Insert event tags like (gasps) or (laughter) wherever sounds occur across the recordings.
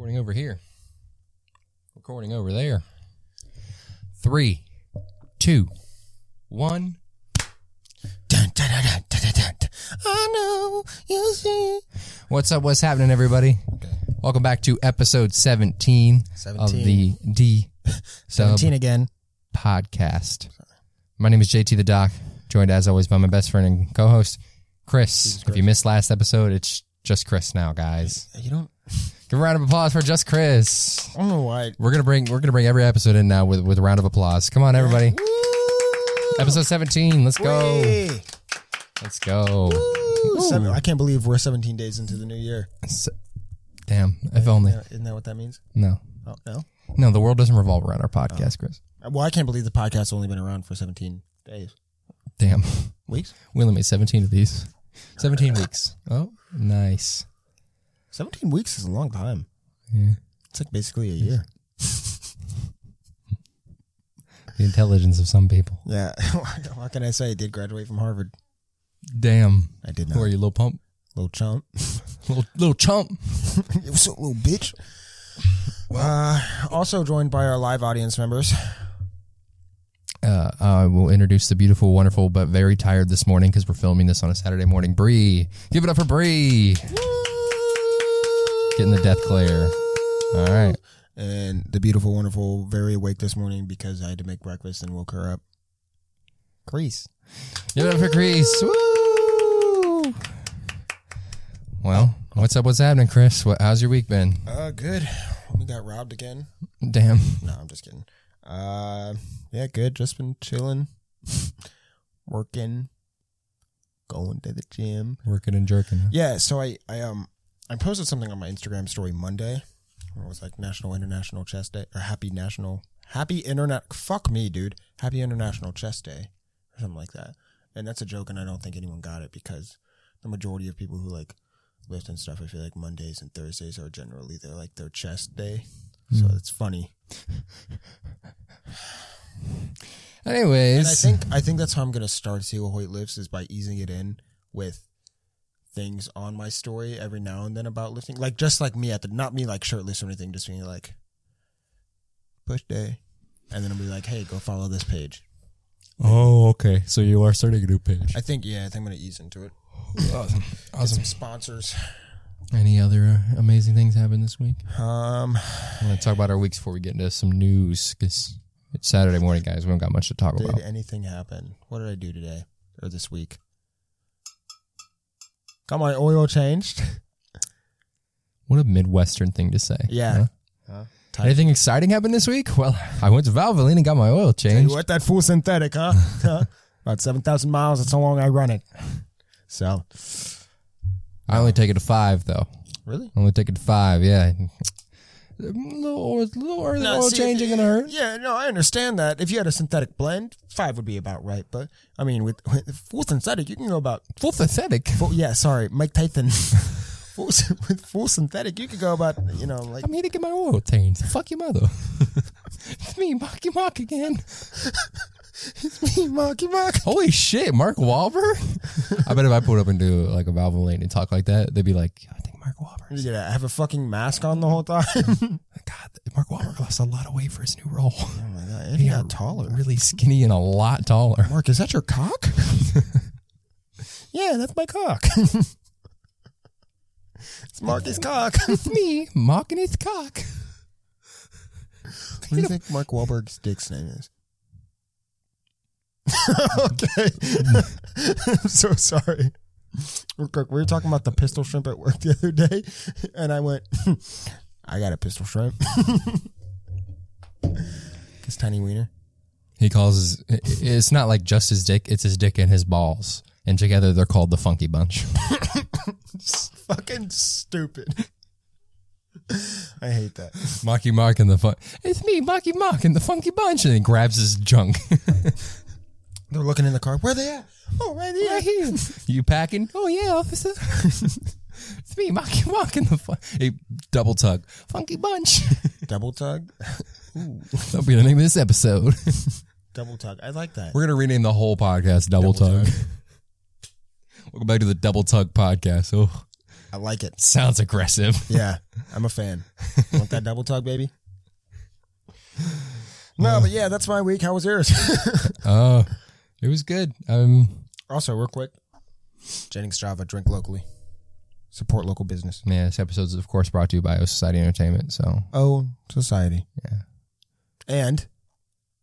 Recording over here. Recording over there. Three, two, one. Dun, dun, dun, dun, dun, dun. I know you see. What's up? What's happening, everybody? Welcome back to episode 17, of 17. the D (laughs) 17 again. podcast. My name is JT Tha Doc, joined as always by my best friend and co host, Chris. If you missed last episode, it's just Chris now, guys. You don't. Give a round of applause for just Chris. I don't know why. We're gonna bring we're gonna bring every episode in now with with a round of applause. Come on, everybody. Episode 17. Let's go. Let's go. Seven, I can't believe we're 17 days into the new year. S- Damn. If only. Yeah, Isn't that what that means? No. Oh, no? No, the world doesn't revolve around our podcast, oh. Chris. Well, I can't believe the podcast's only been around for 17 days. Damn. Weeks? (laughs) We only made 17 of these. 17 weeks. Oh, nice. 17 weeks is a long time. Yeah. It's like basically a year. (laughs) The intelligence of some people. Yeah. (laughs) what can I say? I did graduate from Harvard. Damn. I did Who not. are you, little pump? Little chump. (laughs) Little little chump. you so little bitch. Uh, also joined by our live audience members. Uh, I will introduce the beautiful, wonderful, but very tired this morning because we're filming this on a Saturday morning. Bree, give it up for Bree, getting the death glare. All right, And the beautiful, wonderful, very awake this morning because I had to make breakfast and woke her up. Grease. give it up for Chris. Woo! Well, what's up? What's happening, Chris? What? How's your week been? Uh, good. We got robbed again. Damn. No, I'm just kidding. Uh, yeah, good. Just been chilling, (laughs) working, going to the gym. Working and jerking. Yeah, so I, I um I posted something on my Instagram story Monday. Where it was like National International Chess Day or Happy National Happy Internet fuck me, dude. Happy International Chess Day or something like that. And that's a joke and I don't think anyone got it because the majority of people who like lift and stuff, I feel like Mondays and Thursdays are generally their like their chest day. So hmm. it's funny. (laughs) Anyways, And I think I think that's how I'm gonna start See What Hoyt lifts is by easing it in with things on my story every now and then about lifting. Like just like me at the not me like shirtless or anything, just being like push day. And then I'll be like, hey, go follow this page. Oh, okay. So you are starting a new page. I think yeah, I think I'm gonna ease into it. Awesome. Awesome. some sponsors. Any other uh, amazing things happen this week? Um I'm going to talk about our weeks before we get into some news because it's Saturday morning, guys. We don't got much to talk did about. Did anything happen? What did I do today? Or this week? Got my oil changed. (laughs) What a Midwestern thing to say. Yeah. Huh? Huh? Anything exciting happened this week? Well, (laughs) I went to Valvoline and got my oil Tell you changed. what, that full synthetic, huh? (laughs) Huh? About 7,000 miles. That's how long I run it. So, I only take it to five, though. really? I only take it to five, yeah. A little, a little early No, oil see, change ain't gonna hurt. Yeah, no, I understand that. If you had a synthetic blend, five would be about right. But, I mean, with, with full synthetic, you can go about, Full synthetic. full, yeah, sorry, Mike Tyson. (laughs) full, with full synthetic, you could go about, you know, like, I'm here to get my oil changed. Fuck your mother. (laughs) it's me, Marky Mark again. (laughs) It's me, Marky Mark. Holy shit, Mark Wahlberg? I bet if I put up into like a Valvoline and talk like that, they'd be like, I think Mark Wahlberg. Yeah, I have a fucking mask on the whole time. (laughs) God, Mark Wahlberg lost a lot of weight for his new role. oh my god, and (laughs) he got taller. Really skinny and a lot taller. Mark, is that your cock? (laughs) yeah, that's my cock. it's Mark's cock. It's me, mocking his cock. What do you think Mark Wahlberg's dick's name is? (laughs) okay. (laughs) I'm so sorry. Real quick, we were talking about the pistol shrimp at work (laughs) the other day, and I went, I got a pistol shrimp. His tiny wiener. He calls his, it's not like just his dick, it's his dick and his balls. And together they're called the Funky Bunch. Fucking stupid. I hate that. Mocky Mark and the fun. It's me, Mocky Mark and the Funky Bunch. And he grabs his junk. They're looking in the car. Where they at? Oh, right here. right here. (laughs) You packing? Oh yeah, officer. (laughs) it's me, Mocky Mark and the fun. Hey, double tug. Funky Bunch. (laughs) Double tug. Ooh. That'll be the name of this episode. Double tug. I like that. We're gonna rename the whole podcast Double, Double Tug. Tug. Welcome back to the Double Tug podcast. Oh, I like it. Sounds aggressive. Yeah, I'm a fan. Want that double tug, baby? No, uh. but yeah, that's my week. How was yours? Oh, it was good. Um, also, real quick, Jennings Java, drink locally, support local business. yeah, this episode is of course brought to you by O Society Entertainment. So Oh, society. Yeah. And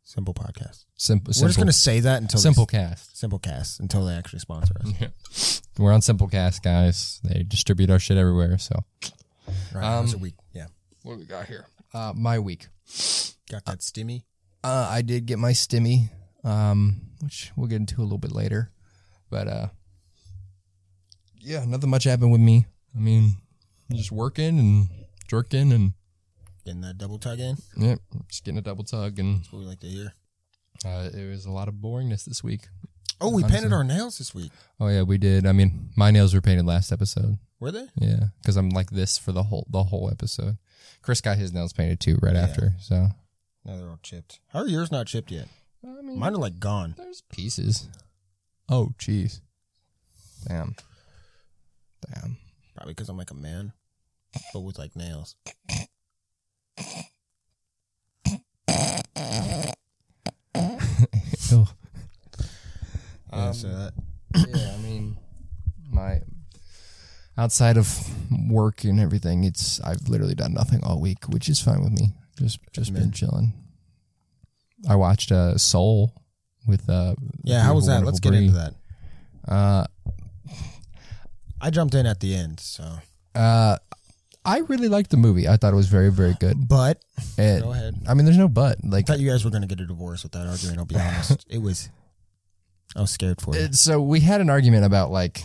simple podcast. simple, We're just simple, gonna say that until Simplecast. simple cast until they actually sponsor us. (laughs) We're on Simplecast, guys. They distribute our shit everywhere. So Right, Um, how was week? Yeah, what do we got here? Uh, my week. got that stimmy. Uh, I did get my stimmy, um, which we'll get into a little bit later. But uh, yeah, nothing much happened with me. I mean, just working and jerking and Getting that double tug in. Yep, just getting a double tug. And That's what we like to hear. uh, it was a lot of boringness this week. Oh, we Honestly. painted our nails this week. Oh yeah, we did. I mean, my nails were painted last episode. Were they? Yeah, because I'm like this for the whole the whole episode. Chris got his nails painted too right after. So now they're all chipped. How are yours not chipped yet? I mean, Mine are like gone. there's pieces. Oh jeez, damn, damn. Probably because I'm like a man, but with like nails. (laughs) Ew. Yeah, Um, so that, yeah, I mean, my outside of work and everything, it's I've literally done nothing all week, which is fine with me. Just just been chilling. I watched uh, Soul with uh yeah, how was that? Let's get Brie. into that. Uh, I jumped in at the end, so. uh, I really liked the movie. I thought it was very very good. But go ahead. I mean, there's no but. Like, I thought you guys were gonna get a divorce with that argument. I'll be honest. (laughs) it was. I was scared for you. it- so we had an argument about like,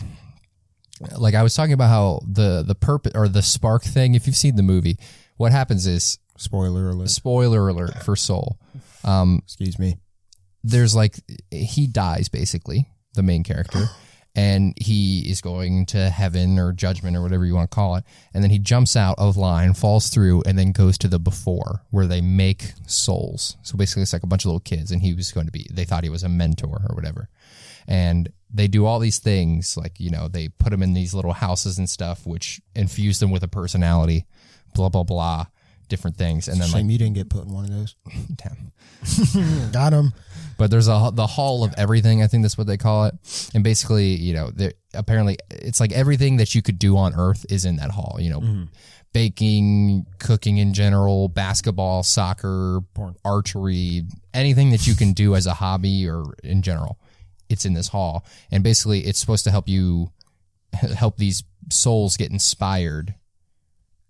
like I was talking about how the the purpose or the spark thing. If you've seen the movie, what happens is Spoiler alert. spoiler alert for Soul. Um, Excuse me. there's like he dies basically the main character (sighs) and he is going to heaven or judgment or whatever you want to call it and then he jumps out of line falls through and then goes to the before where they make souls. So basically it's like a bunch of little kids and he was going to be they thought he was a mentor or whatever. And they do all these things like you know they put them in these little houses and stuff which infuse them with a personality blah blah blah different things and then Shame like you didn't get put in one of those. (laughs) damn (laughs) Got him. but there's a the hall of everything. I think that's what they call it. And basically, you know, apparently it's like everything that you could do on Earth is in that hall. You know, mm-hmm. baking, cooking in general, basketball, soccer, Porn. archery, anything that you can do as a hobby or in general, it's in this hall. And basically, it's supposed to help you help these souls get inspired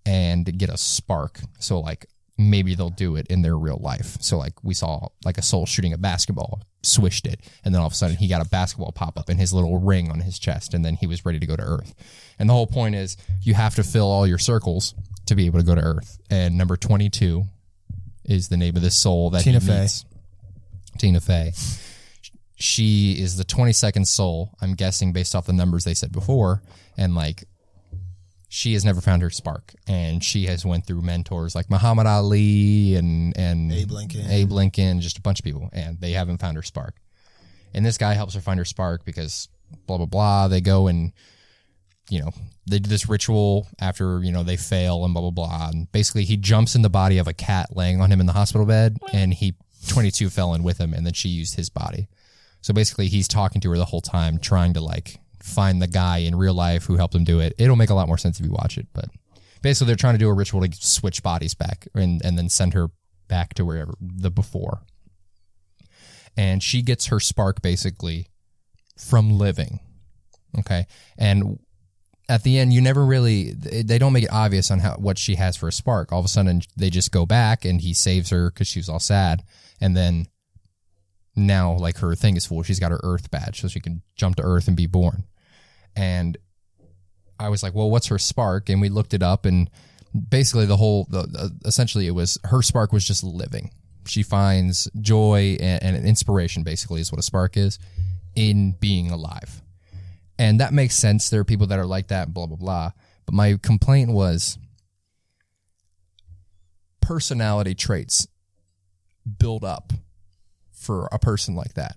and get a spark. So like maybe they'll do it in their real life. So like we saw like a soul shooting a basketball, swished it, and then all of a sudden he got a basketball pop up in his little ring on his chest, and then he was ready to go to Earth. And the whole point is you have to fill all your circles to be able to go to Earth. And number twenty two is the name of this soul that Tina he Fey. meets. Tina Fey. She is the 22nd soul, I'm guessing based off the numbers they said before. And like, she has never found her spark. And she has went through mentors like Muhammad Ali and, and Abe Lincoln. Abe Lincoln, just a bunch of people. And they haven't found her spark. And this guy helps her find her spark because blah, blah, blah. They go and, you know, they do this ritual after, you know, they fail and blah, blah, blah. And basically he jumps in the body of a cat laying on him in the hospital bed and he 22 fell in with him and then she used his body. So basically he's talking to her the whole time, trying to like find the guy in real life who helped him do it. It'll make a lot more sense if you watch it, but basically they're trying to do a ritual to switch bodies back and, and then send her back to wherever the before. And she gets her spark basically from living. Okay. And at the end, you never really, they don't make it obvious on how, what she has for a spark. All of a sudden, they just go back and he saves her because she was all sad. And then now, like, her thing is full. She's got her Earth badge so she can jump to Earth and be born. And I was like, well, what's her spark? And we looked it up and basically the whole, the, the, essentially, it was her spark was just living. She finds joy and, and inspiration, basically, is what a spark is, in being alive. And that makes sense. There are people that are like that, blah, blah, blah. But my complaint was personality traits build up for a person like that.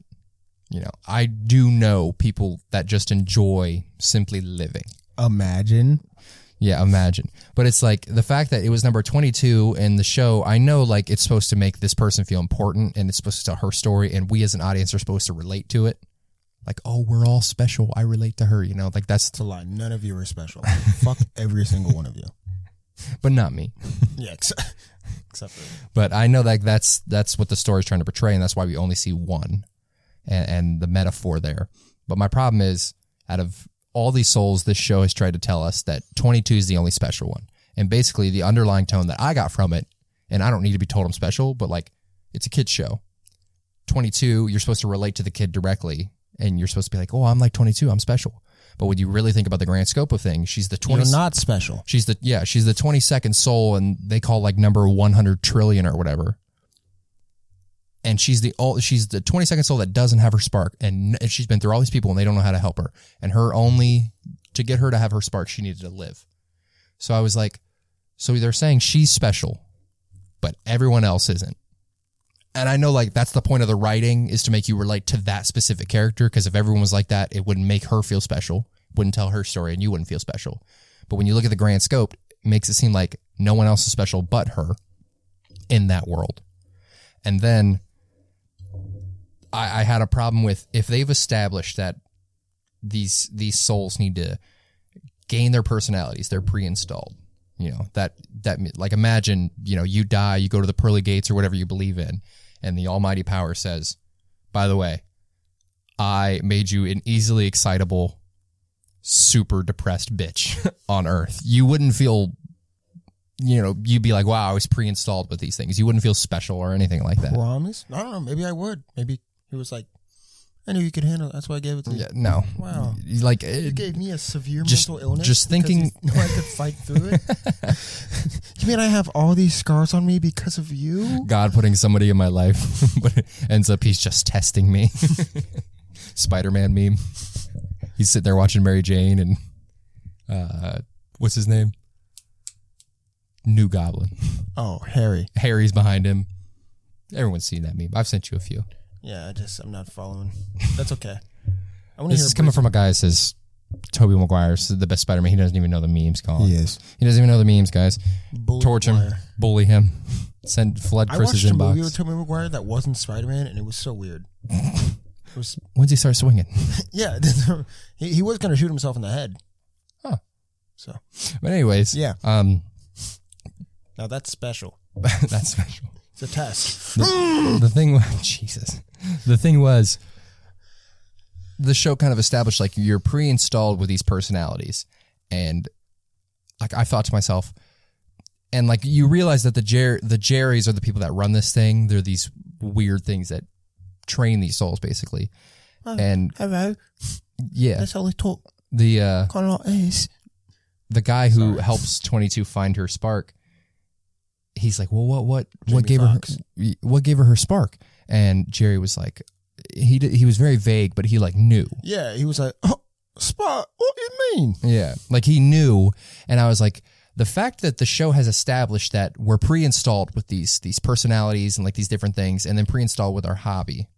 You know, I do know people that just enjoy simply living. Imagine. Yeah, imagine. But it's like the fact that it was number 22 in the show, I know like it's supposed to make this person feel important and it's supposed to tell her story and we as an audience are supposed to relate to it. Like, oh, we're all special. I relate to her, you know, like that's, It's a lie. None of you are special. Fuck (laughs) every single one of you. but not me. (laughs) Yeah, except, except for But I know like that's, that's what the story's trying to portray and that's why we only see one and, and the metaphor there. But my problem is out of all these souls, this show has tried to tell us that 22 is the only special one. And basically the underlying tone that I got from it, and I don't need to be told I'm special, but like it's a kid's show. 22, you're supposed to relate to the kid directly and you're supposed to be like, oh, I'm like 22, I'm special. But when you really think about the grand scope of things, she's the 20. you're not special. She's the yeah, she's the 22nd soul and they call like number 100 trillion or whatever. And she's the ol- she's the 22nd soul that doesn't have her spark and she's been through all these people and they don't know how to help her. And her only to get her to have her spark, she needed to live. So I was like, so they're saying she's special, but everyone else isn't. And I know like that's the point of the writing is to make you relate to that specific character because if everyone was like that, it wouldn't make her feel special, wouldn't tell her story, and you wouldn't feel special. But when you look at the grand scope, it makes it seem like no one else is special but her in that world. And then I, I had a problem with if they've established that these these souls need to gain their personalities, they're pre-installed. You know that that like imagine you know you die, you go to the pearly gates or whatever you believe in, and the Almighty Power says, "By the way, I made you an easily excitable, super depressed bitch (laughs) on Earth. You wouldn't feel, you know, you'd be like, wow, I was pre-installed with these things. You wouldn't feel special or anything like that. Promise? Know. Maybe I would. Maybe he was like, I knew you could handle it. That's why I gave it to you. Yeah, no, Wow. like You gave me a severe Just- mental illness. just thinking- you know I could fight through it. (laughs) you mean I have all these scars on me because of you? God putting somebody in my life, (laughs) but it ends up he's just testing me. (laughs) Spider-Man meme. He's sitting there watching Mary Jane and uh, what's his name? New Goblin. Oh, Harry. Harry's behind him. Everyone's seen that meme. I've sent you a few. Yeah, I just I'm not following. (laughs) That's okay. I want to This hear is coming from a guy that says Tobey Maguire's the best Spider-Man. He doesn't even know the memes, Colin. He is. He doesn't even know the memes, guys. Bully Torch him, Maguire. bully him, (laughs) send flood I Chris's watched a movie with inbox. Tobey Maguire that wasn't Spider Man, and it was so weird. (laughs) It was When's he start swinging? yeah. he, he was gonna shoot himself in the head. Huh. So But anyways, Yeah. Um, now that's special. that's special. It's a test. the thing was (laughs) Jesus. The thing was the show kind of established like you're pre-installed with these personalities and like I thought to myself and like you realize that the Jer- the Jerrys are the people that run this thing. They're these weird things that train these souls basically. And Hello. yeah, That's how they talk. the uh Kind of like this. the guy who helps 22 find her spark he's like well what what what gave Foxx. her what gave her her spark? And jerry was like he did, he was very vague but he like knew. Yeah, he was like, oh, spot. What do you mean? yeah like he knew. And i was like the fact that the show has established that we're pre-installed with these these personalities and like these different things and then pre-installed with our hobby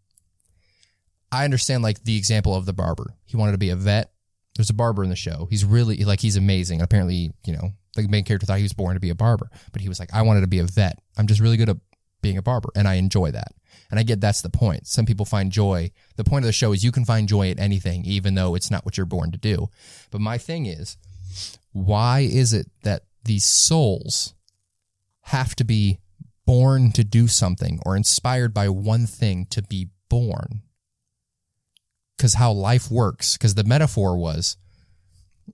i understand like the example of the barber. He wanted to be a vet. There's a barber in the show. He's really like he's amazing. Apparently you know the main character thought he was born to be a barber but he was like i wanted to be a vet. I'm just really good at being a barber and i enjoy that. And i get that's the point. Some people find joy the point of the show is you can find joy at anything even though it's not what you're born to do. But my thing is why is it that these souls have to be born to do something or inspired by one thing to be born? Because how life works, because the metaphor was,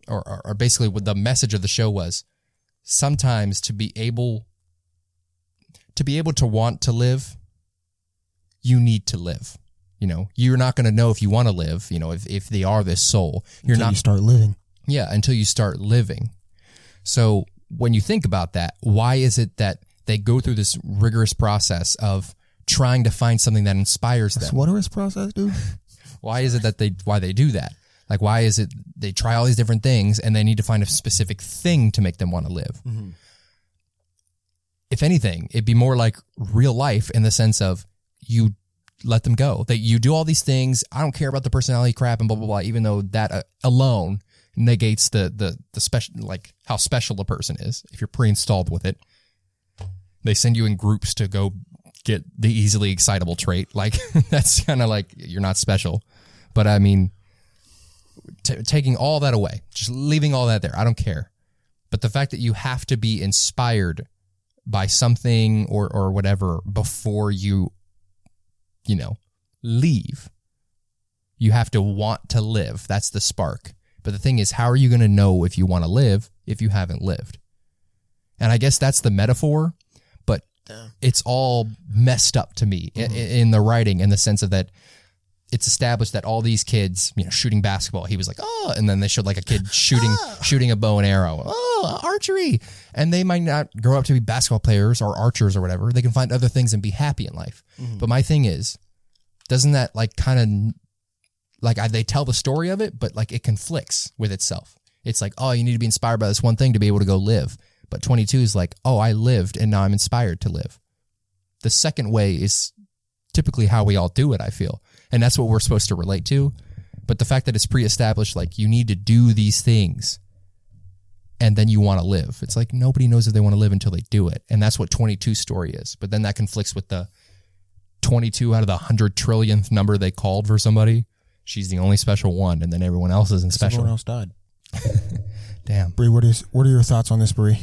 or, or, or basically what the message of the show was, sometimes to be able to be able to want to live, you need to live. You know, you're not going to know if you want to live. You know, if, if they are this soul, you're Until not you start living. yeah, until you start living. So when you think about that, why is it that they go through this rigorous process of trying to find something that inspires them? What is process, dude? (laughs) Why is it that they why they do that? Like why is it they try all these different things and they need to find a specific thing to make them want to live? If anything, it'd be more like real life in the sense of you let them go. That you do all these things. I don't care about the personality crap and blah blah blah. Even though that uh, alone negates the the the special like how special a person is if you're pre-installed with it. They send you in groups to go get the easily excitable trait. Like (laughs) that's kind of like you're not special. But I mean, t- taking all that away, just leaving all that there, I don't care. But the fact that you have to be inspired by something or or whatever before you, you know, leave. You have to want to live. That's the spark. But the thing is, how are you going to know if you want to live if you haven't lived? And I guess that's the metaphor, but Yeah. it's all messed up to me i- mm-hmm. i- in the writing in the sense of that it's established that all these kids, you know, shooting basketball, he was like, oh, and then they showed like a kid shooting ah. shooting a bow and arrow, oh. oh, archery, and they might not grow up to be basketball players or archers or whatever. They can find other things and be happy in life. Mm-hmm. But my thing is, doesn't that like kind of like I, they tell the story of it, but like it conflicts with itself. It's like, oh, you need to be inspired by this one thing to be able to go live. But 22 is like, oh, I lived and now I'm inspired to live. The second way is typically how we all do it, I feel. And that's what we're supposed to relate to. But the fact that it's pre established, like you need to do these things and then you want to live. It's like nobody knows if they want to live until they do it. And that's what 22 story is. But then that conflicts with the 22 out of the 100 trillionth number they called for somebody. She's the only special one, and then everyone else isn't special. Everyone else died. (laughs) Damn. Bree, what is what are your thoughts on this, Bree?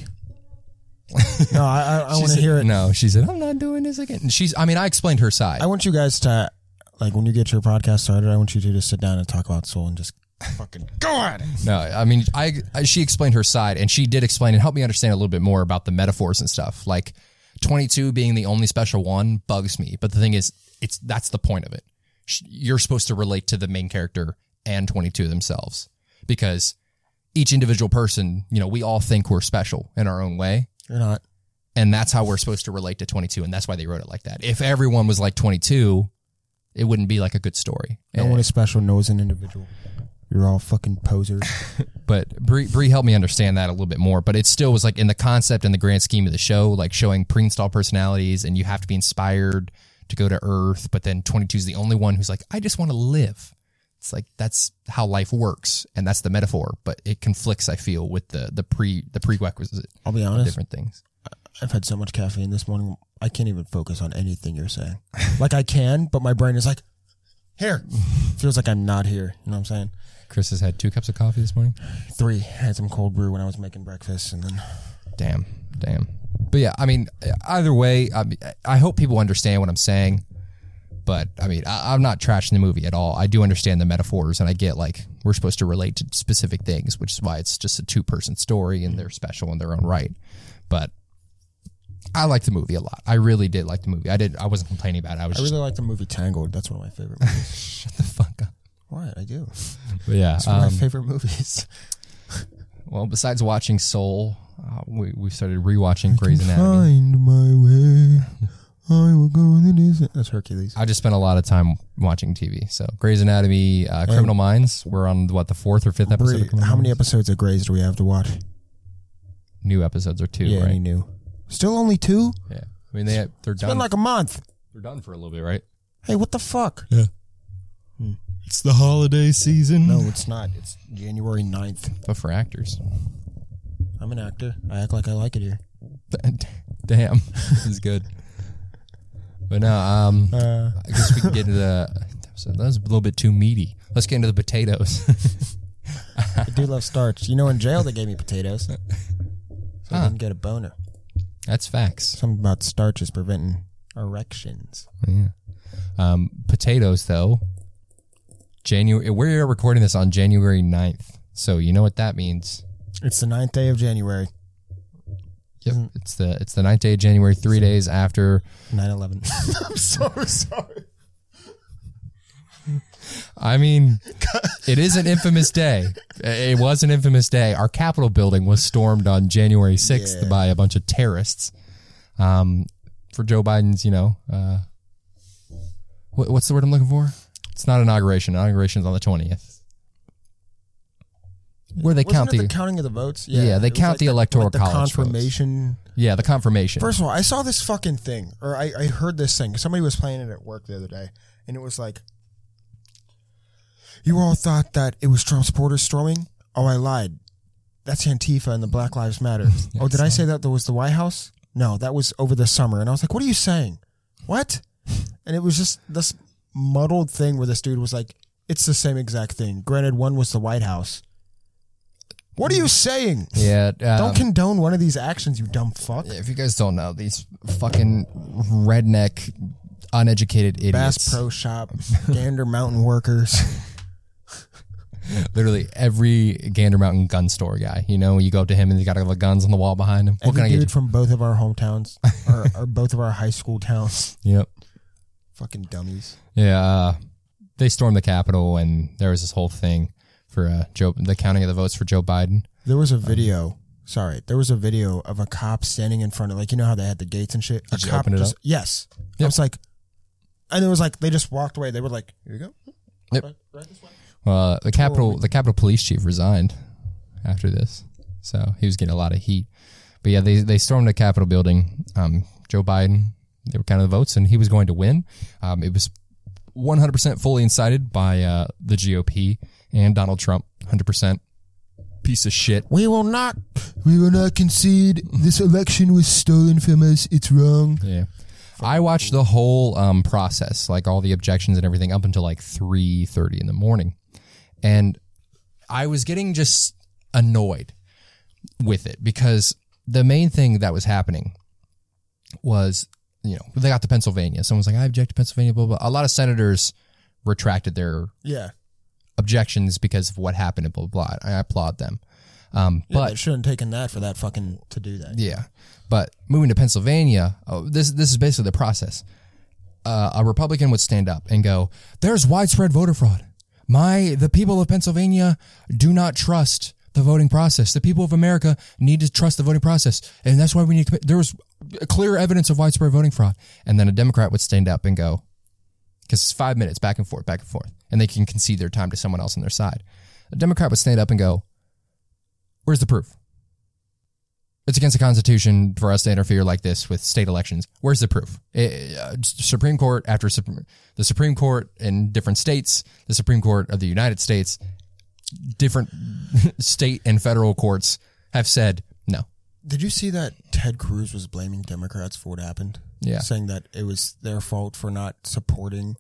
(laughs) no, I I, I want to hear it. No, she said, I'm not doing this again. And she's, I mean, I explained her side. I want you guys to like when you get your podcast started. I want you to just sit down and talk about soul and just fucking go at it. No, I mean, I, I she explained her side, and she did explain and help me understand a little bit more about the metaphors and stuff. Like twenty two being the only special one bugs me, but the thing is, it's that's the point of it. You're supposed to relate to the main character and twenty two themselves because each individual person, you know, we all think we're special in our own way, You're not. and that's how we're supposed to relate to twenty two, and that's why they wrote it like that. If everyone was like twenty two, it wouldn't be like a good story. No one is eh, special. No one's an individual. You're all fucking posers. (laughs) but Brie, Brie helped me understand that a little bit more. But it still was like in the concept and the grand scheme of the show, like showing pre-installed personalities, and you have to be inspired to go to Earth. But then 22 is the only one who's like, I just want to live. It's like that's how life works, and that's the metaphor. But it conflicts, I feel, with the the pre the prerequisite I'll be honest. different things. I've had so much caffeine this morning. I can't even focus on anything you're saying. like I can, but my brain is like, here. Feels like I'm not here. You know what I'm saying? Chris has had two cups of coffee this morning. Three. I had some cold brew when I was making breakfast, and then Damn, damn. But yeah, I mean, either way, I, mean, I hope people understand what I'm saying. But I mean, I, I'm not trashing the movie at all. I do understand the metaphors, and I get like we're supposed to relate to specific things, which is why it's just a two person story and they're special in their own right. But I liked the movie a lot. I really did like the movie. I did. I wasn't complaining about it. I was I just really like the movie Tangled. That's one of my favorite (laughs) movies. shut the fuck up. what I do? But yeah. It's one of um, my favorite movies. (laughs) well, besides watching Soul, uh, we we started rewatching Grey's Anatomy. Find my way. I will go in the distance. That's Hercules. I just spent a lot of time watching TV. So Grey's Anatomy, uh, Criminal Minds. We're on what the fourth or fifth episode. Of Criminal how many Minds? episodes of Grey's do we have to watch? new episodes are two? yeah, right? any new? Still only two? Yeah. I mean, they they're It's done. been like a month. they're done for a little bit, right? Hey, what the fuck? Yeah. It's the holiday season. No, it's not. It's January 9th. but for actors. I'm an actor. I act like I like it here. (laughs) Damn, this (laughs) is good. But no, um, Uh, I guess we can get into the. So that was a little bit too meaty. Let's get into the potatoes. (laughs) I do love starch. You know, in jail they gave me potatoes. So I didn't get a boner. That's facts. Something about starch is preventing erections. Yeah. Um, potatoes, though. January. We're recording this on January 9th. So you know what that means. It's the ninth day of January, Yep. It's the it's the ninth day of January, three days after 9 11. (laughs) I'm so sorry. I mean, it is an infamous day. It was an infamous day. Our Capitol building was stormed on January 6th Yeah. by a bunch of terrorists um, for Joe Biden's, you know, uh, what, what's the word I'm looking for? It's not inauguration. Inauguration's on the 20th. Where they Wasn't count the, the counting of the votes? Yeah, they it was count the the, electoral like the college votes. confirmation. yeah, the confirmation. First of all, I saw this fucking thing, or I, I heard this thing. Somebody was playing it at work the other day, and it was like, you all thought that it was Trump supporters storming. Oh, I lied. That's Antifa and the Black Lives Matter. (laughs) oh, did I say that there was the White House? No, that was over the summer. And I was like, what are you saying? What? (laughs) And it was just this muddled thing where this dude was like, it's the same exact thing. Granted, one was the White House. What are you saying? Yeah. Um, Don't condone one of these actions, you dumb fuck. if you guys don't know, these fucking redneck, uneducated idiots. Bass Pro Shop, (laughs) Gander Mountain Workers. Literally every Gander Mountain gun store guy. You know, you go up to him and he's got all the guns on the wall behind him. What Every can I get? dude from both of our hometowns, or, or both of our high school towns. (laughs) Yep. Fucking dummies. Yeah. Uh, they stormed the Capitol, and there was this whole thing for uh, Joe, the counting of the votes for Joe Biden. There was a video. Sorry, there was a video of a cop standing in front of, like, you know how they had the gates and shit. A Did you cop open it just, up? Yes. I was like, and it was like they just walked away. They were like, "Here you go." Yep. Right, right this way. Uh, the Capitol, the Capitol Police Chief resigned after this, so he was getting a lot of heat. But yeah, they they stormed the Capitol building. Um, Joe Biden, they were counting the votes, and he was going to win. Um, it was 100% fully incited by uh, the GOP and Donald Trump. 100% piece of shit. We will not. We will not concede. This election was stolen from us. It's wrong. Yeah. I watched the whole um, process, like all the objections and everything, up until like three thirty in the morning, and I was getting just annoyed with it because the main thing that was happening was, you know, they got to Pennsylvania. Someone's like, "I object to Pennsylvania." Blah blah. A lot of senators retracted their Yeah. objections because of what happened. And blah blah. blah. I applaud them, um, Yeah, but shouldn't have taken that for that fucking to do that. yeah, but moving to Pennsylvania, oh, this this is basically the process. Uh, a Republican would stand up and go, "There's widespread voter fraud. My the people of Pennsylvania do not trust the voting process. The people of America need to trust the voting process, and that's why we need. There was clear evidence of widespread voting fraud." And then a Democrat would stand up and go, because it's five minutes back and forth, back and forth, and they can concede their time to someone else on their side. A Democrat would stand up and go, "Where's the proof?" It's against the Constitution for us to interfere like this with state elections. Where's the proof? Eh, uh, Supreme Court after Sup- the Supreme Court in different states, the Supreme Court of the United States, different (laughs) state and federal courts have said no. Did you see that Ted Cruz was blaming Democrats for what happened? Yeah. Saying that it was their fault for not supporting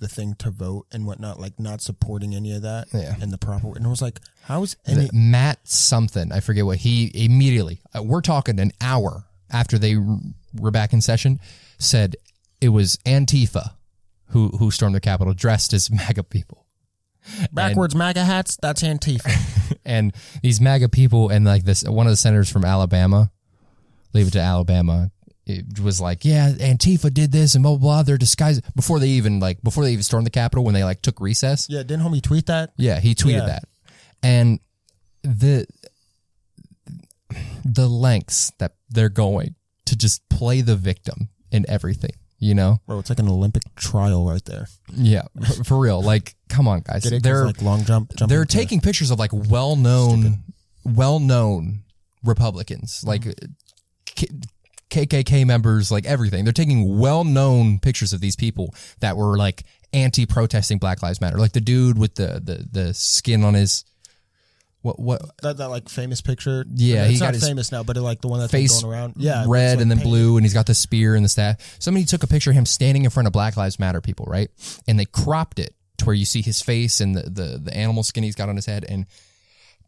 the thing to vote and whatnot, like not supporting any of that Yeah. in the proper. And it was like, how is any? Matt something, I forget what he immediately, uh, we're talking an hour after they were back in session, said it was Antifa who who stormed the Capitol dressed as (laughs) MAGA people. Backwards MAGA hats. That's Antifa. (laughs) and these MAGA people and like this one of the senators from Alabama, leave it to Alabama, it was like, yeah, Antifa did this and blah blah blah. They're disguised before they even like before they even stormed the Capitol when they like took recess. yeah, didn't homie tweet that? Yeah, he tweeted Yeah. that, and the the lengths that they're going to just play the victim in everything. You know, Bro, it's like an Olympic trial right there. yeah, (laughs) for, real. Like, come on, guys. Get it? 'Cause, They're like long jump. they're taking pictures of like well-known well-known republicans like mm-hmm. K- kkk members like everything they're taking well-known pictures of these people that were like anti-protesting black lives matter like the dude with the the, the skin on his what what that, that like famous picture. Yeah, it's he not got famous now, but it, like the one that's been face going around. Yeah, red like, and then painted. blue and he's got the spear and the staff somebody took a picture of him standing in front of black lives matter people right and they cropped it to where you see his face and the the, the animal skin he's got on his head and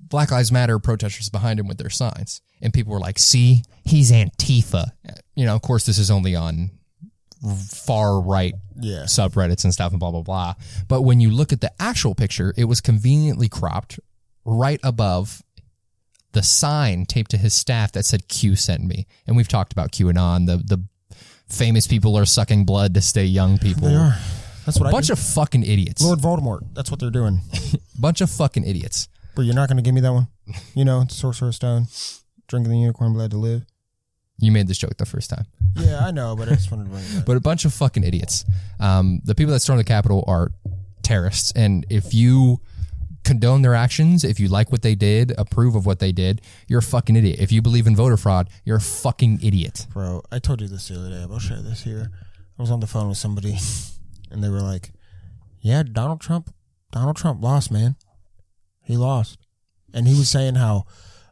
black lives matter protesters behind him with their signs and people were like see he's antifa you know of course this is only on far right Yeah, subreddits and stuff and blah blah blah. But when you look at the actual picture, it was conveniently cropped right above the sign taped to his staff that said Q sent me. And we've talked about QAnon. The the famous people are sucking blood to stay young people. they are. That's what A bunch I of fucking idiots. Lord Voldemort. That's what they're doing. (laughs) bunch of fucking idiots. But you're not going to give me that one. (laughs) You know, Sorcerer's Stone, drinking the unicorn blood to live. You made this joke the first time. Yeah, I know, but I just wanted to bring it up. (laughs) but a bunch of fucking idiots. Um, the people that stormed the Capitol are terrorists, and if you condone their actions, if you like what they did, approve of what they did, you're a fucking idiot. If you believe in voter fraud, you're a fucking idiot. Bro, I told you this the other day. I'll share this here. I was on the phone with somebody, (laughs) and they were like, "Yeah, Donald Trump, Donald Trump lost, man. He lost." and he was saying how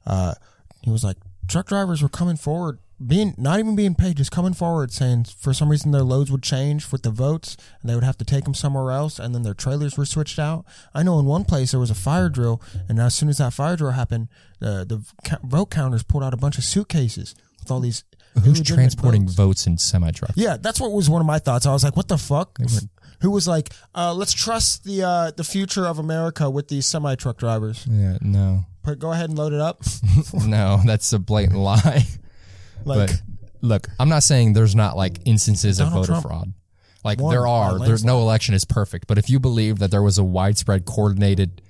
uh, he was like truck drivers were coming forward, being not even being paid, just coming forward saying for some reason their loads would change with the votes, and they would have to take them somewhere else, and then their trailers were switched out. I know in one place there was a fire drill, and as soon as that fire drill happened, the the vote counters pulled out a bunch of suitcases with all these. Who's transporting votes. votes in semi trucks? Yeah, that's what was one of my thoughts. I was like, "What the fuck?" Who was like, uh, "Let's trust the uh, the future of America with these semi truck drivers." Yeah, no, But go ahead and load it up. (laughs) no, that's a blatant lie. (laughs) Like, but look, I'm not saying there's not like instances of voter Trump fraud. Like won there are. There's no election is perfect. But if you believe that there was a widespread, coordinated,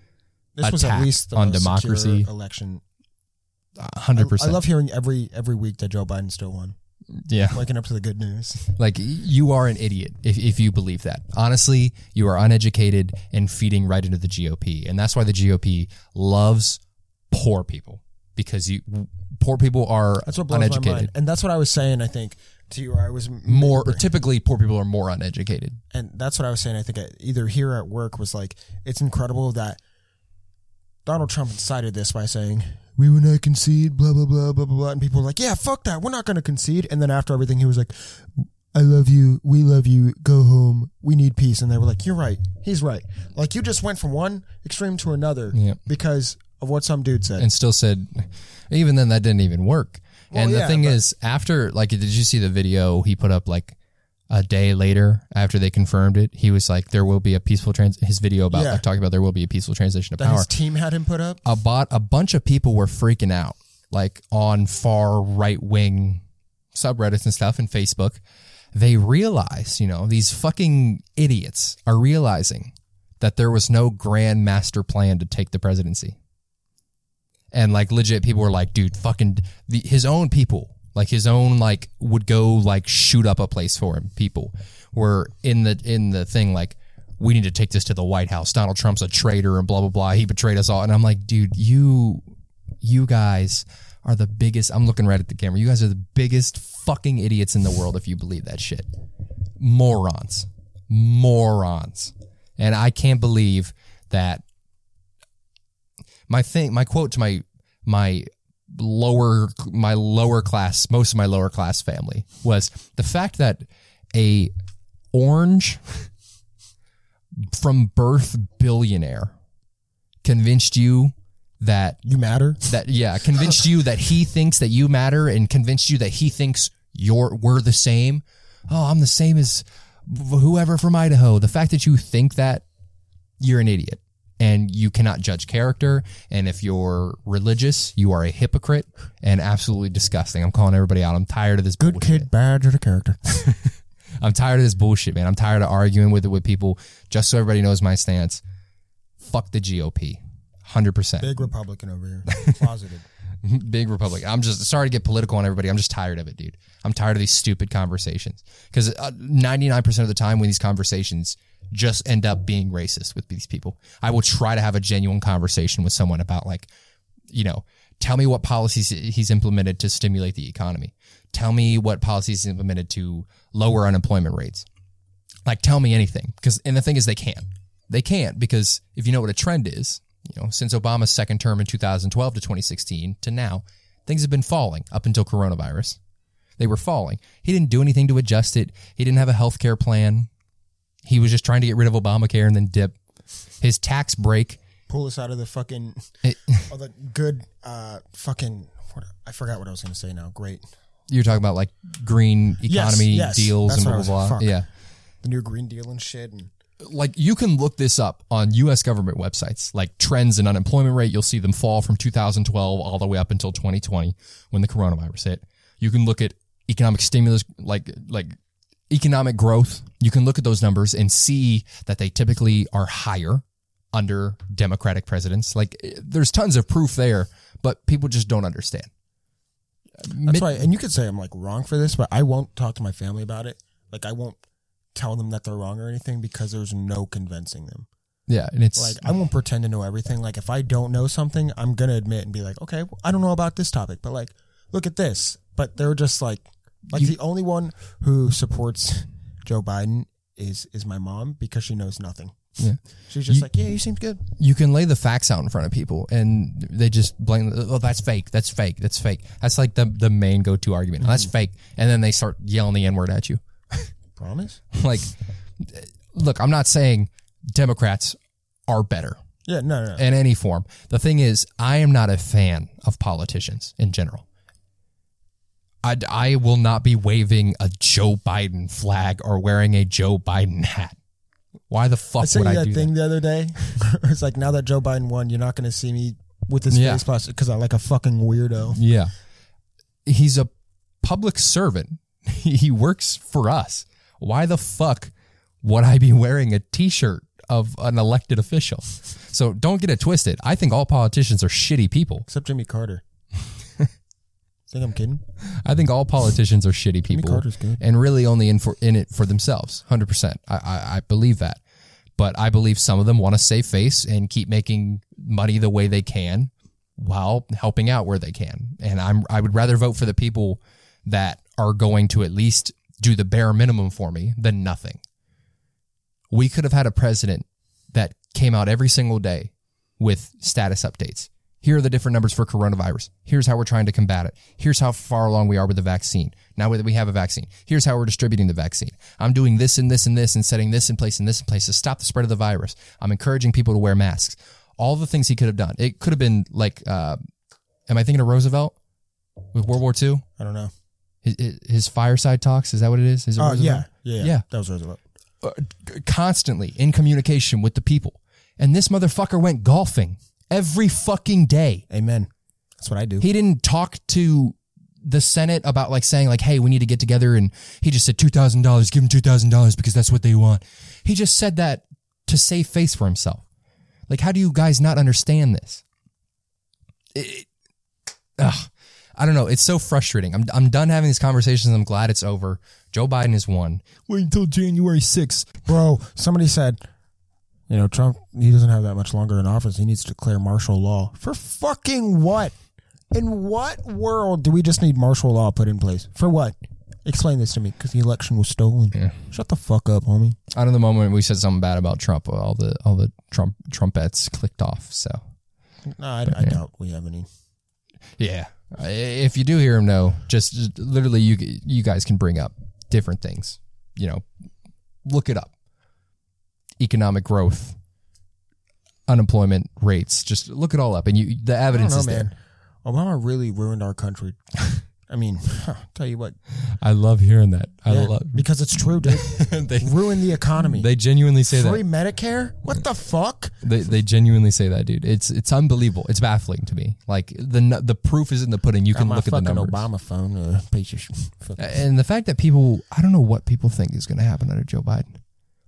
this was at least the on democracy. election. hundred I, I love hearing every every week that Joe Biden still won. Yeah, Waking up to the good news. (laughs) like you are an idiot if if you believe that. Honestly, you are uneducated and feeding right into the GOP, and that's why the GOP loves poor people because you poor people are That's what blows my mind, and that's what I was saying. I think to you, I was More (laughs) typically, poor people are more uneducated. and that's what I was saying. I think at, either here or at work was like it's incredible that Donald Trump incited this by saying we will not concede, blah blah blah blah blah, blah. and people were like, "Yeah, fuck that, we're not going to concede." And then after everything, he was like, "I love you, we love you, go home, we need peace." And they were like, "You're right, he's right." Like you just went from one extreme to another Yeah. because of what some dude said. and still said even then that didn't even work and the yeah, thing but- is after like did you see the video he put up like a day later after they confirmed it he was like there will be a peaceful trans his video about Yeah. like talking about there will be a peaceful transition of that power his team had him put up. a bot a bunch of people were freaking out like on far right wing subreddits and stuff and facebook they realize you know these fucking idiots are realizing that there was no grand master plan to take the presidency and like legit people were like dude fucking the, his own people like his own like would go like shoot up a place for him people. Were in the in the thing like we need to take this to the white house. Donald trump's a traitor and blah blah blah. He betrayed us all. And i'm like dude you you guys are the biggest i'm looking right at the camera. You guys are the biggest fucking idiots in the world if you believe that shit. Morons. Morons. And i can't believe that. My thing my quote to my my lower my lower class most of my lower class family was the fact that a orange from birth billionaire convinced you that You matter. that yeah convinced you that he thinks that you matter and convinced you that he thinks you're we're the same. Oh i'm the same as whoever from idaho. The fact that you think that you're an idiot and you cannot judge character and if you're religious you are a hypocrite and absolutely disgusting i'm calling everybody out i'm tired of this Good bullshit. kid, bad or the character. (laughs) i'm tired of this bullshit man i'm tired of arguing with it with people just so everybody knows my stance fuck the gop 100% Big Republican over here. Closeted. (laughs) (laughs) big republic. I'm just sorry to get political on everybody. I'm just tired of it dude. I'm tired of these stupid conversations. Because uh, 99% of the time when these conversations just end up being racist with these people i will try to have a genuine conversation with someone about like you know tell me what policies he's implemented to stimulate the economy. Tell me what policies he's implemented to lower unemployment rates. Like tell me anything. Because and the thing is they can't they can't because if you know what a trend is you know since obama's second term in 2012 to 2016 to now things have been falling up until coronavirus they were falling he didn't do anything to adjust it he didn't have a health care plan he was just trying to get rid of obamacare and then dip his tax break Pull us out of the fucking. it, (laughs) Oh, the good uh fucking what, I forgot what I was going to say now. Great. you're talking about like green economy yes. deals That's and blah blah blah yeah The new green deal and shit and like you can look this up on US government websites, like trends in unemployment rate. You'll see them fall from 2012 all the way up until 2020 when the coronavirus hit. You can look at economic stimulus, like, like economic growth. You can look at those numbers and see that they typically are higher under Democratic presidents. Like eh, there's tons of proof there, but people just don't understand. That's why and you could say I'm like wrong for this, but I won't talk to my family about it. Like I won't tell them that they're wrong or anything because there's no convincing them. Yeah. And it's Like I won't pretend to know everything. Like if I don't know something, I'm going to admit and be like, "Okay, I don't know about this topic, but like look at this." But they're just like like You- the only one who supports Joe Biden is is my mom because she knows nothing. Yeah. She's just You- like, yeah, he seems good. you can lay the facts out in front of people and they just blame oh that's fake that's fake that's fake that's like the the main go-to argument oh, that's mm-hmm. fake and then they start yelling the n-word at you Promise? (laughs) like look i'm not saying democrats are better Yeah, no, no, no. in any form the thing is i am not a fan of politicians in general I, I will not be waving a Joe Biden flag or wearing a Joe Biden hat. Why the I fuck sent would you I that do thing that? the other day. (laughs) it's like now that Joe Biden won, you're not going to see me with this Yeah. face plastic because I'm like a fucking weirdo. Yeah. He's a public servant. (laughs) He works for us. Why the fuck would I be wearing a t-shirt of an elected official? So don't get it twisted. I think all politicians are shitty people. Except Jimmy Carter. (laughs) Think I'm kidding? I think all politicians are shitty people. Jimmy Carter's good. And really only in for in it for themselves. Hundred percent. I, I I believe that. But I believe some of them want to save face and keep making money the way they can while helping out where they can. And I'm I would rather vote for the people that are going to at least do the bare minimum for me than nothing. We could have had a president that came out every single day with status updates. Here are the different numbers for coronavirus. Here's how we're trying to combat it. Here's how far along we are with the vaccine. Now that we have a vaccine, here's how we're distributing the vaccine. I'm doing this and this and this and setting this in place and this in place to stop the spread of the virus. I'm encouraging people to wear masks. All the things he could have done. It could have been like, uh, am I thinking of Roosevelt with World War II? I don't know. His, his- fireside talks. Is that what it is? Is it uh, Roosevelt? yeah, yeah. Yeah. That was Roosevelt. Uh, constantly in communication with the people. And this motherfucker went golfing every fucking day. Amen. That's what I do. He didn't talk to the Senate about like saying like, "Hey, we need to get together," and he just said two thousand dollars. Give him two thousand dollars because that's what they want. He just said that to save face for himself. Like, how do you guys not understand this? It, ugh, I don't know. It's so frustrating. I'm I'm done having these conversations. I'm glad it's over. Joe Biden has won. Wait until January sixth. Bro, somebody said, you know, Trump, he doesn't have that much longer in office. He needs to declare martial law. For fucking what? In what world do we just need martial law put in place? For what? Explain this to me, because the election was stolen. Shut the fuck up, homie. Out of the moment we said something bad about Trump, all the all the Trump trumpets clicked off. So No, I, I doubt we have any. yeah, if you do hear him, no, just, just literally you you guys can bring up different things. You know, look it up. Economic growth, unemployment rates, just look it all up, and you the evidence know, is man. there. Obama really ruined our country. (laughs) I mean, tell you what, I love hearing that. I yeah, love because it's true, dude. (laughs) they Ruin the economy. they genuinely say Free that. Medicare? What the fuck? They, they genuinely say that, dude. It's it's unbelievable. It's baffling to me. Like the the proof is in the pudding. You Got can look at the numbers. Obama phone. Uh, piece of (laughs) And the fact that people, I don't know what people think is going to happen under Joe Biden.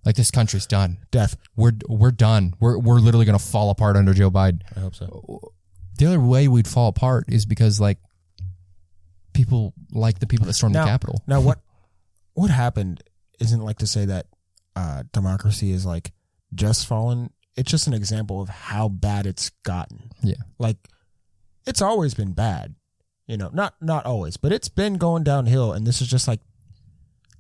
Like this country's done. Death. We're we're done. We're we're literally going to fall apart under Joe Biden. I hope so. The other way we'd fall apart is because like people like the people that stormed Now- the Capitol. Now, what (laughs) what happened isn't like to say that uh, democracy is like just fallen. It's just an example of how bad it's gotten. Yeah. Like it's always been bad, you know. Not not always, but it's been going downhill, and this is just like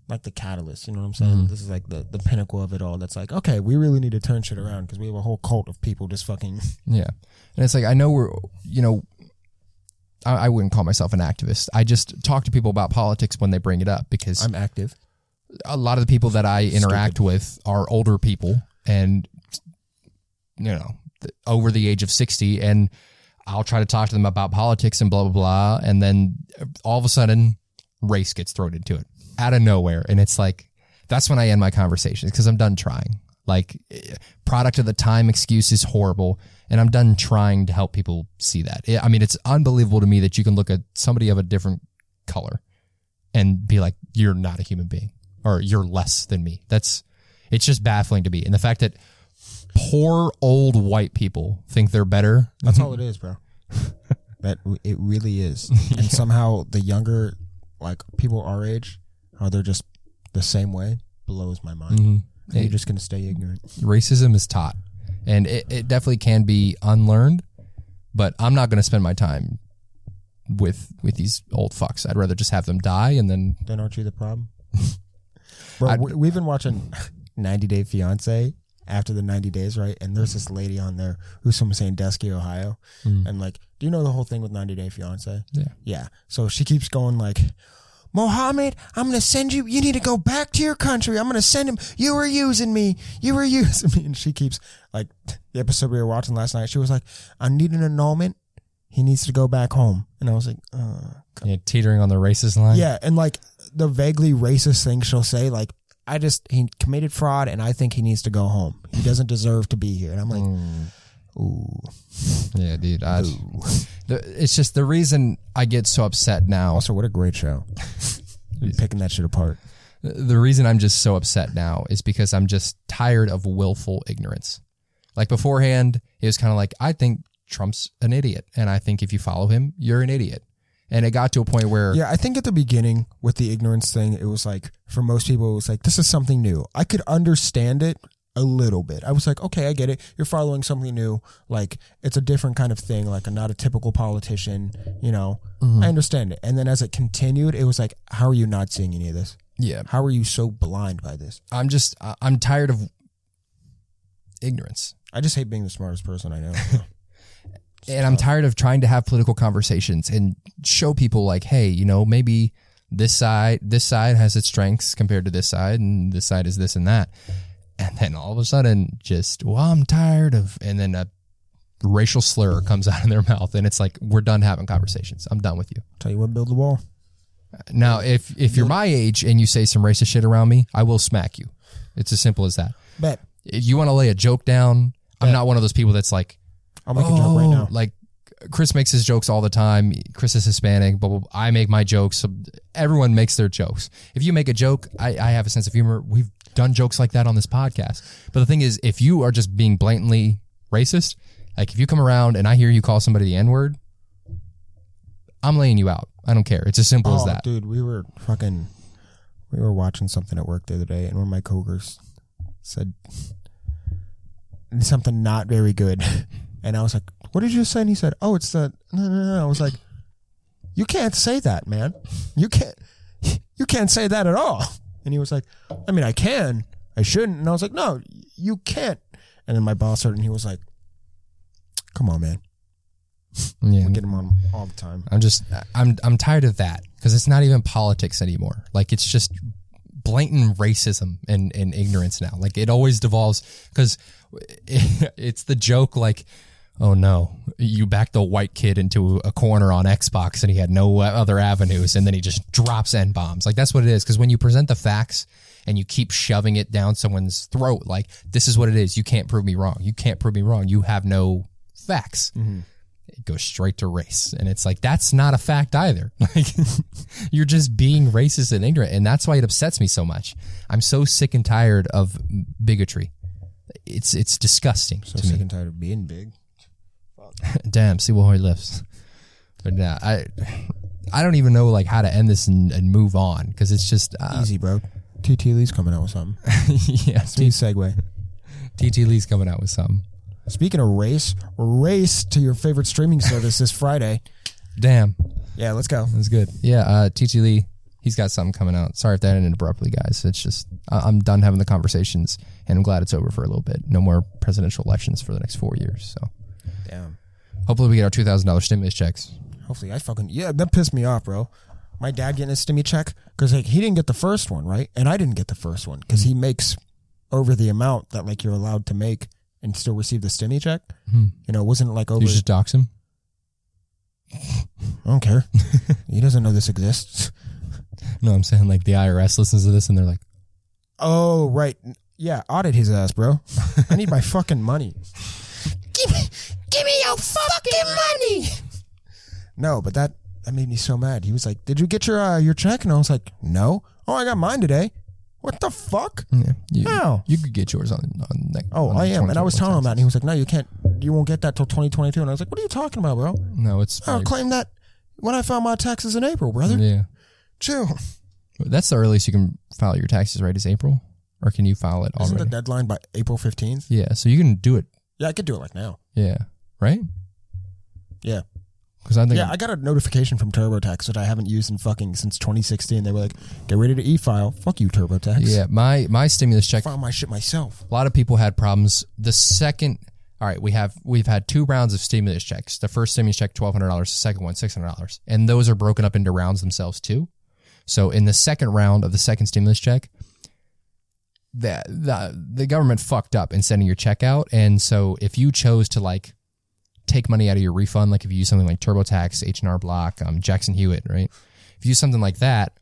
like the catalyst. You know what I'm saying? Mhm. This is like the the pinnacle of it all. That's like okay, we really need to turn shit around because we have a whole cult of people just fucking. Yeah. And it's like I know we're you know I, I wouldn't call myself an activist. I just talk to people about politics when they bring it up because I'm active. a lot of the people that I interact with are older people and you know over the age of 60 and I'll try to talk to them about politics and blah blah blah and then all of a sudden race gets thrown into it out of nowhere and it's like that's when I end my conversations because I'm done trying like eh, product of the time excuse is horrible and I'm done trying to help people see that I mean it's unbelievable to me that you can look at somebody of a different color and be like you're not a human being or you're less than me. That's it's just baffling to me. And the fact that poor old white people think they're better. That's all it is, bro. (laughs) that it really is. (laughs) And somehow the younger, like people our age, how they're just the same way blows my mind. Mhm. And you're just gonna stay ignorant. Racism is taught, and it, it definitely can be unlearned. But I'm not going to spend my time with with these old fucks. I'd rather just have them die and then Then aren't you the problem? (laughs) Bro, I'd- we, we've been watching (laughs) 90 Day Fiance. after the 90 days, right? And there's this lady on there who's from Sandusky, Ohio. Mm. And like, do you know the whole thing with 90 Day Fiance? Yeah. Yeah. So she keeps going like, Mohammed, I'm going to send you, you need to go back to your country. I'm going to send him, you were using me. You were (laughs) using me. And she keeps like, the episode we were watching last night, she was like, I need an annulment. He needs to go back home. And I was like, uh, Yeah, teetering on the racist line. yeah, and like the vaguely racist thing she'll say, like, I just he committed fraud, and I think he needs to go home. He doesn't deserve to be here. And I'm like, ooh. Yeah, dude. I, it's just the reason I get so upset now. Also, what a great show. (laughs) Be picking that shit apart. The reason I'm just so upset now is because I'm just tired of willful ignorance. Like beforehand, it was kind of like, I think Trump's an idiot. And I think if you follow him, you're an idiot. And it got to a point where, Yeah, I think at the beginning with the ignorance thing, it was like for most people, it was like this is something new. I could understand it a little bit. I was like, okay, I get it. You're following something new. Like it's a different kind of thing. Like I'm not a typical politician. You know, mm-hmm. I understand it. And then as it continued, it was like, how are you not seeing any of this? yeah, How are you so blind by this? I'm just, I'm tired of ignorance. I just hate being the smartest person I know. (laughs) and I'm tired of trying to have political conversations and show people like, hey, you know, maybe this side this side has its strengths compared to this side, and this side is this and that. And then all of a sudden, just well, I'm tired of, and then a racial slur comes out of their mouth, and it's like we're done having conversations. I'm done with you. Tell you what, build the wall. Now, if if you're my age and you say some racist shit around me, I will smack you. It's as simple as that. Bet. If you want to lay a joke down, I'm not one of those people that's like, I'll make a joke right oh, now. Oh, Like Chris makes his jokes all the time. Chris is Hispanic, but I make my jokes. Everyone makes their jokes. If you make a joke, I, I have a sense of humor. We've done jokes like that on this podcast. But the thing is, if you are just being blatantly racist, like if you come around and I hear you call somebody the N word, I'm laying you out. I don't care. It's as simple as Oh, that. dude, we were fucking, we were watching something at work the other day, and one of my coworkers said something not very good, (laughs) and I was like, "What did you say?" And he said, "Oh, it's the no, no, no." I was like, "You can't say that, man. You can't, you can't say that at all." And he was like, "I mean, I can, I shouldn't." And I was like, "No, you can't." And then my boss heard, it and he was like, "Come on, man, Yeah. we get him on all the time." I'm just I'm I'm tired of that because it's not even politics anymore. Like it's just blatant racism and, and ignorance now. Like it always devolves because (laughs) it's the joke like, oh no, you backed the white kid into a corner on Xbox and he had no other avenues and then he just drops N bombs. Like that's what it is. Because when you present the facts and you keep shoving it down someone's throat, like this is what it is. You can't prove me wrong. You can't prove me wrong. You have no facts mm-hmm. it goes straight to race and it's like that's not a fact either (laughs) like you're just being racist and ignorant and that's why it upsets me so much i'm so sick and tired of bigotry it's it's disgusting So sick me and tired of being big. (laughs) damn see what he lifts but nah, i i don't even know like how to end this and, and move on because it's just uh, Easy, bro. TT Lee's coming out with something. (laughs) yeah Smooth segue. (laughs) tt lee's coming out with something Speaking of race, race to your favorite streaming service this Friday. damn Yeah, let's go. That's good. Yeah, uh, TT Lee, he's got something coming out. Sorry if that ended abruptly, guys. It's just I- I'm done having the conversations, and I'm glad it's over for a little bit. No more presidential elections for the next four years. So Damn. Hopefully we get our two thousand dollars stimulus checks. Hopefully, I fucking yeah. That pissed me off, bro. My dad getting a stimmy check because like he didn't get the first one, right? And I didn't get the first one because he mm-hmm. makes over the amount that like you're allowed to make and still receive the stimmy check. Mm-hmm. You know, it wasn't like over. You just dox him. I don't care. (laughs) he doesn't know this exists. No, I'm saying like the IRS listens to this and they're like, Oh, right. Yeah, audit his ass, bro. I need my (laughs) fucking money. give (laughs) me, give me your fucking money. No, but that that made me so mad. He was like, "Did you get your uh, your check?" And I was like, "No." Oh, I got mine today. What the fuck? yeah, you, How? you could get yours on. on like, Oh, on I am. And I was 2021 telling him that, and he was like, "No, you can't. You won't get that till 2022." And I was like, "What are you talking about, bro? No, it's I'll claim that when I file my taxes in April, brother. yeah. Chill." That's the earliest you can file your taxes, right? Is April, or can you file it Isn't already? the deadline by April 15th? yeah, so you can do it. Yeah, I could do it like now. Yeah, right. Yeah. because I think Yeah, I got a notification from TurboTax that I haven't used in fucking since 2016. They were like, "Get ready to e-file." Fuck you, TurboTax. yeah my my stimulus check. file my shit myself. A lot of people had problems. The second, all right, we have we've had two rounds of stimulus checks. The first stimulus check twelve hundred dollars. The second one six hundred dollars, and those are broken up into rounds themselves too. So in the second round of the second stimulus check, the the the government fucked up in sending your check out, and so if you chose to like take money out of your refund, like if you use something like TurboTax, H and R Block, um, Jackson Hewitt, right? If you use something like that,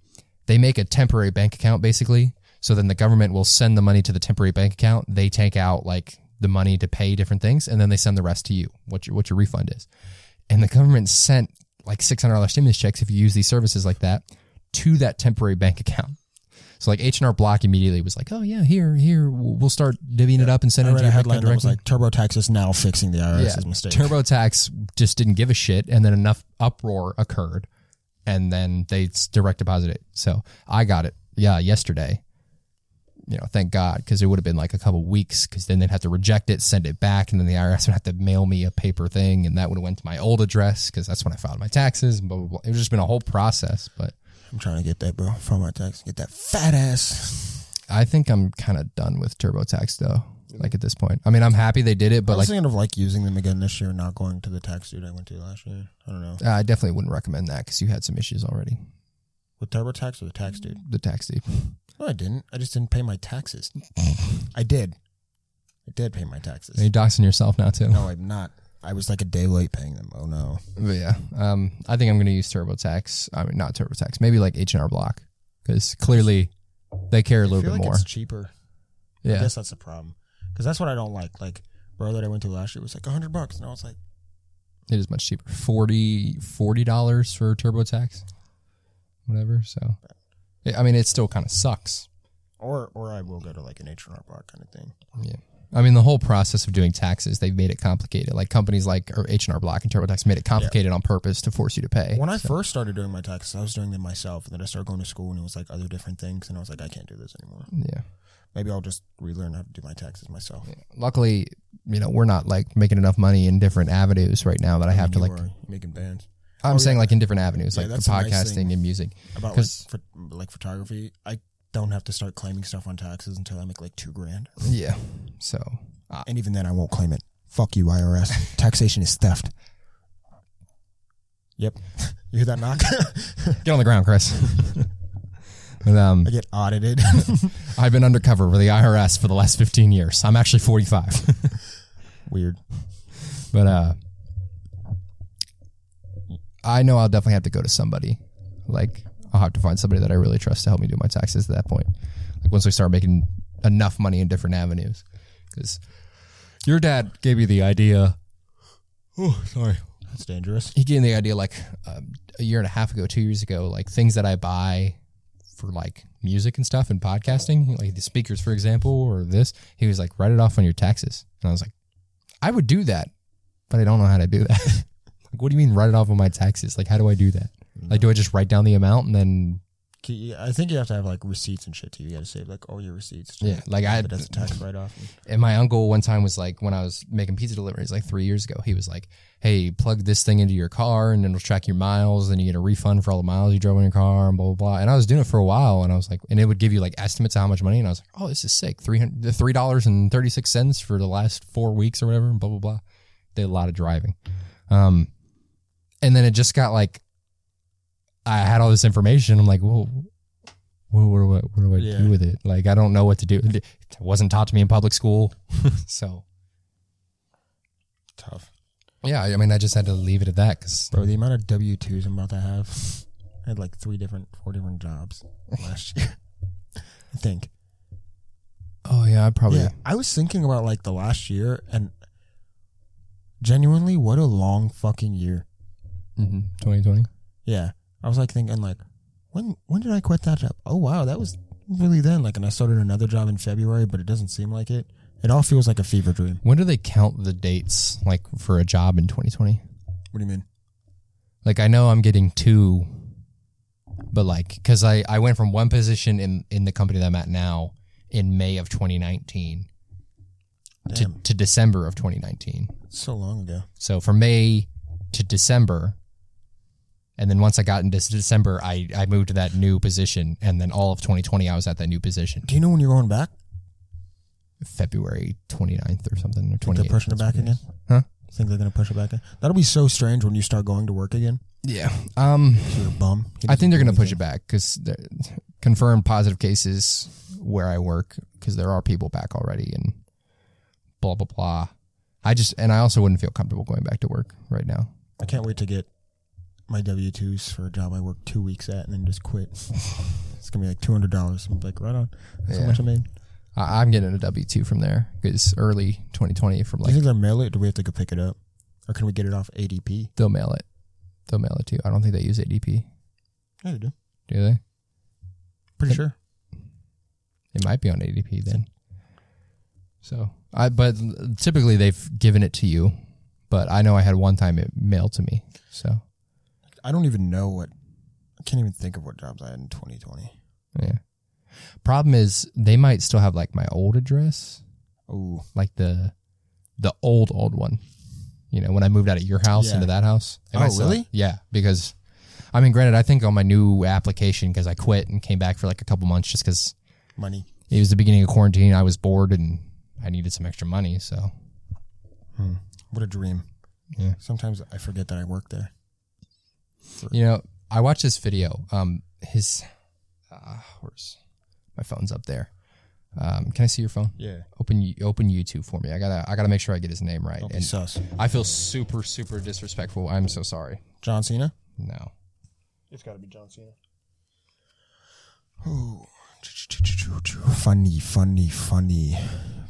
they make a temporary bank account basically. So then the government will send the money to the temporary bank account. They take out like the money to pay different things, and then they send the rest to you. What your what your refund is, and the government sent like six hundred dollars stimulus checks if you use these services like that to that temporary bank account. So like H and R Block immediately was like, oh yeah, here here we'll start divvying it up and I sending it to your headline account that was like, "TurboTax is now fixing the IRS's mistake." TurboTax just didn't give a shit, and then enough uproar occurred, and then they direct deposited it. So I got it, yeah, yesterday. You know, thank God, because it would have been like a couple weeks, because then they'd have to reject it, send it back, and then the IRS would have to mail me a paper thing, and that would have went to my old address, because that's when I filed my taxes, and blah blah blah. Just been a whole process, but I'm trying to get that, bro. File my tax. Get that fat ass. I think I'm kind of done with TurboTax though. Like at this point, I mean, I'm happy they did it, I but was like, thinking of like using them again this year, not going to the tax dude I went to last year. I don't know I definitely wouldn't recommend that because you had some issues already. with TurboTax or the tax dude. The tax dude. No, I didn't. I just didn't pay my taxes. I did. I did pay my taxes. Are you doxing yourself now too? No, I'm not. I was like a day late paying them. Oh no. But yeah, um, I think I'm going to use TurboTax. I mean, not TurboTax, maybe like H and R Block because clearly they care a little feel bit like more. it's cheaper. I Yeah, guess that's the problem. Because that's what I don't like. Like, bro that I went to last year was like a hundred bucks, and I was like, it is much cheaper. 40 dollars for TurboTax, whatever. So, I mean, it still kind of sucks. or or I will go to like an H and R Block kind of thing. Yeah. I mean, the whole process of doing taxes, they've made it complicated. Like companies like H and R Block and TurboTax made it complicated on purpose to force you to pay. When I first started doing my taxes, I was doing them myself, and then I started going to school, and it was like other different things, and I was like, I can't do this anymore. Yeah. Maybe I'll just relearn how to do my taxes myself. Luckily, you know, we're not like making enough money in different avenues right now that I have to like. making bands I'm Oh, saying yeah. like in different avenues, Yeah, like the that's a nice podcasting and music. about like, pho- like photography. I don't have to start claiming stuff on taxes until I make like two grand, Yeah. So and even then, I won't claim it. Fuck you, IRS. (laughs) Taxation is theft. Yep. (laughs) You hear that knock? (laughs) get on the ground, Chris. but, um, I get audited. I've been undercover for the IRS for the last 15 years. I'm actually 45. Weird. but uh, I know I'll definitely have to go to somebody. Like I'll have to find somebody that I really trust to help me do my taxes at that point. Like once we start making enough money in different avenues, because your dad gave me the idea. Oh, sorry. That's dangerous. He gave me the idea like um, a year and a half ago, two years ago, like things that I buy for like music and stuff and podcasting, like the speakers, for example, or this. He was like, write it off on your taxes, and I was like, I would do that, but I don't know how to do that. (laughs) like, what do you mean write it off on my taxes? Like, how do I do that? Like, do I just write down the amount and then I think you have to have like receipts and shit too. You got to save like all your receipts. Yeah, like I- it as a tax write off. And my uncle one time was like, when I was making pizza deliveries like three years ago, he was like, "Hey, plug this thing into your car, and it'll track your miles, and you get a refund for all the miles you drove in your car, and blah blah blah." And I was doing it for a while, and I was like, and it would give you like estimates of how much money, and I was like, "Oh, this is sick three hundred three dollars and thirty six cents for the last four weeks or whatever." And blah blah blah. Did a lot of driving, um, and then it just got like, I had all this information. I'm like, well. What, what do I, what do I Yeah. do with it? Like, I don't know what to do. It wasn't taught to me in public school. (laughs) so, Tough, yeah, I mean, I just had to leave it at that because bro. The amount of W twos I'm about to have. I had like three different, four different jobs last year. (laughs) I think. oh yeah, I probably Yeah, I was thinking about like the last year, and genuinely, what a long fucking year. mm-hmm, 2020. Yeah, I was like thinking like, when when did I quit that job? Oh wow, that was really then. Like, and I started another job in February, but it doesn't seem like it. It all feels like a fever dream. When do they count the dates like for a job in 2020? What do you mean? Like, I know I'm getting two, but like, because I I went from one position in in the company that I'm at now in May of 2019 to Damn, to December of 2019. so long ago. So from May to December, And then once I got into December, I, I moved to that new position. And then all of 2020, I was at that new position. Do you know when you're going back? February 29th or something, or Think 28th. they're pushing it back again? Huh? Think they're gonna push it back in? That'll be so strange when you start going to work again. Yeah. Um, you're a bum. I think they're going to push it back because confirmed positive cases where I work because there are people back already and blah, blah, blah. I just, and I also wouldn't feel comfortable going back to work right now. I can't wait to get my W twos for a job I worked two weeks at and then just quit. (laughs) it's gonna be like two hundred dollars. I'm like, right on. That's Yeah. how much I made. I, I'm getting a W 2 from there because early 2020 from Do like you think they'll mail it? Or do we have to go pick it up, or can we get it off ADP? they'll mail it. They'll mail it to you. I don't think they use ADP. Yeah, they do. Do they? Pretty sure. It might be on ADP then. So I, but typically they've given it to you. But I know I had one time it mailed to me. So I don't even know what. I can't even think of what jobs I had in 2020. yeah. Problem is they might still have like my old address, Oh, like the the old old one. You know, when I moved out of your house Yeah. into that house. Oh, still- really? yeah, because I mean, granted, I think on my new application because I quit and came back for like a couple months just because money. it was the beginning of quarantine. I was bored and I needed some extra money. So hmm. What a dream. Yeah. Sometimes I forget that I work there. You know, I watched this video. Um, his, uh, where's my phone's up there? Um, can I see your phone? Yeah. Open open YouTube for me. I gotta I gotta make sure I get his name right. Don't be And sus. I feel super super disrespectful. I'm so sorry. John Cena. No, It's got to be John Cena. Ooh. Funny, funny, funny.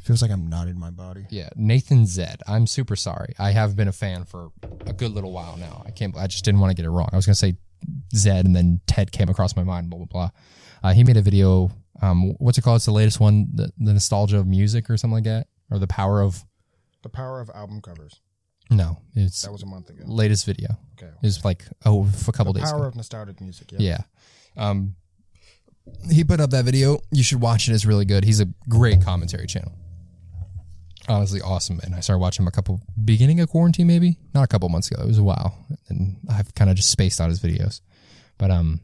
Feels like I'm not in my body. yeah, Nathan Zed. I'm super sorry. I have been a fan for a good little while now. I can't. I just didn't want to get it wrong. I was gonna say Zed, and then Ted came across my mind. Blah blah blah. Uh, he made a video. Um, what's it called? It's the latest one. The, the nostalgia of music or something like that, or the power of. The power of album covers. No, it's That was a month ago. latest video. Okay. It was like oh, a couple The days power ago. of nostalgic music. Yeah. Yeah. Um, he put up that video. You should watch it. It's really good. He's a great commentary channel. Honestly, awesome. And I started watching him a couple beginning of quarantine, maybe not a couple months ago. It was a while, and I've kind of just spaced out his videos. But um,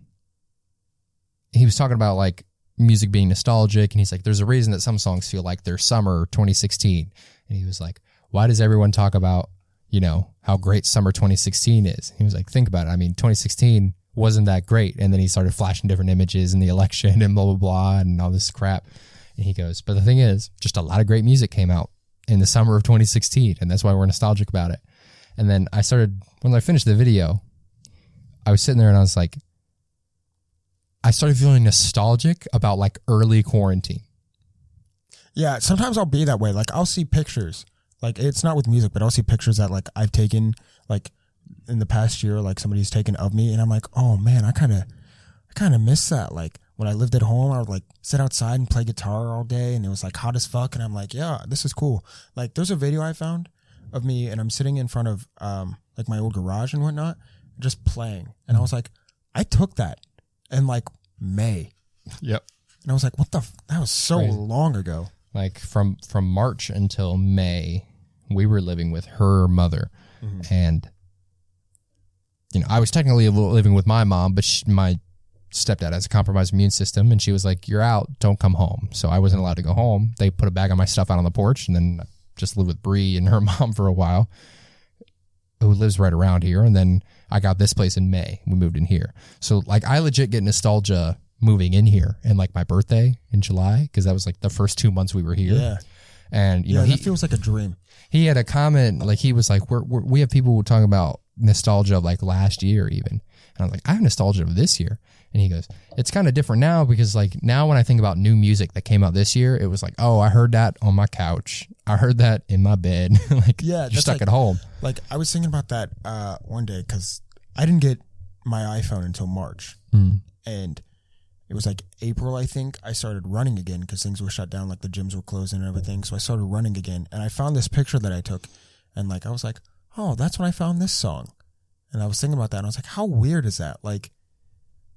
he was talking about like music being nostalgic, and he's like, "There's a reason that some songs feel like they're summer 2016." And he was like, "Why does everyone talk about you know how great summer 2016 is?" He was like, "Think about it. I mean, 2016 wasn't that great." And then he started flashing different images in the election (laughs) and blah blah blah and all this crap. And he goes, "But the thing is, just a lot of great music came out in the summer of 2016, and that's why we're nostalgic about it." And then I started when I finished the video, I was sitting there and I was like, I started feeling nostalgic about like early quarantine. Yeah, sometimes I'll be that way. Like I'll see pictures. Like it's not with music, but I'll see pictures that like I've taken like in the past year, like somebody's taken of me, and I'm like, oh man, I kind of, I kind of miss that. Like when I lived at home, I would like sit outside and play guitar all day, and it was like hot as fuck, and I'm like, yeah, this is cool. Like there's a video I found of me, and I'm sitting in front of um like my old garage and whatnot, just playing, and I was like, I took that in like May, Yep. and I was like, what the? F-? That was so Crazy. long ago. Like from from March until May, we were living with her mother, and you know I was technically living with my mom, but she, my stepdad has a compromised immune system, and she was like, "You're out, don't come home." So I wasn't allowed to go home. They put a bag of my stuff out on the porch, and then just lived with Bree and her (laughs) mom for a while, who lives right around here. And then I got this place in May. We moved in here, so like I legit get nostalgia moving in here and like my birthday in July because that was like the first two months we were here. Yeah. And you yeah, know, he, that feels like a dream. he had a comment like he was like, we're, we're we have people talking about nostalgia of like last year even, and I was like, I have nostalgia of this year, and he goes, it's kind of different now because like now when I think about new music that came out this year, it was like, oh, I heard that on my couch, I heard that in my bed, (laughs) like Yeah, you're stuck like- at home. Like I was thinking about that uh, one day because I didn't get my iPhone until March, Mm. and it was like April. I think I started running again because things were shut down, like the gyms were closing and everything. So I started running again, and I found this picture that I took, and like I was like, oh, that's when I found this song, and I was thinking about that, and I was like, how weird is that? Like,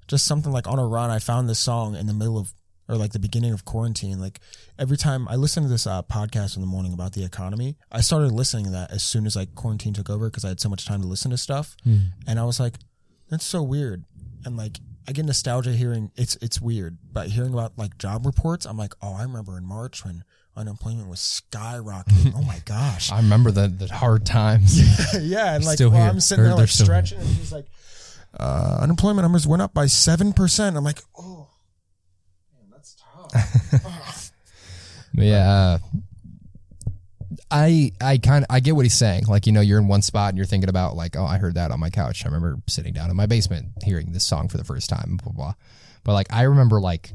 just something like on a run, I found this song in the middle of or like the beginning of quarantine. Like every time I listen to this uh, podcast in the morning about the economy, I started listening to that as soon as like quarantine took over because I had so much time to listen to stuff. And I was like, That's so weird. And like I get nostalgia hearing it's it's weird, but hearing about like job reports, I'm like, oh, I remember in March when unemployment was skyrocketing. oh my (laughs) gosh. I remember the the hard times. yeah, (laughs) yeah, and like well. I'm sitting They're- there like here. stretching, and he's like, uh, unemployment numbers went up by seven percent. I'm like, oh, man, that's tough. (laughs) Yeah. Uh, I I kind of I get what he's saying. Like you know, you're in one spot and you're thinking about like, oh, I heard that on my couch. I remember sitting down in my basement hearing this song for the first time. Blah blah. blah. But like I remember like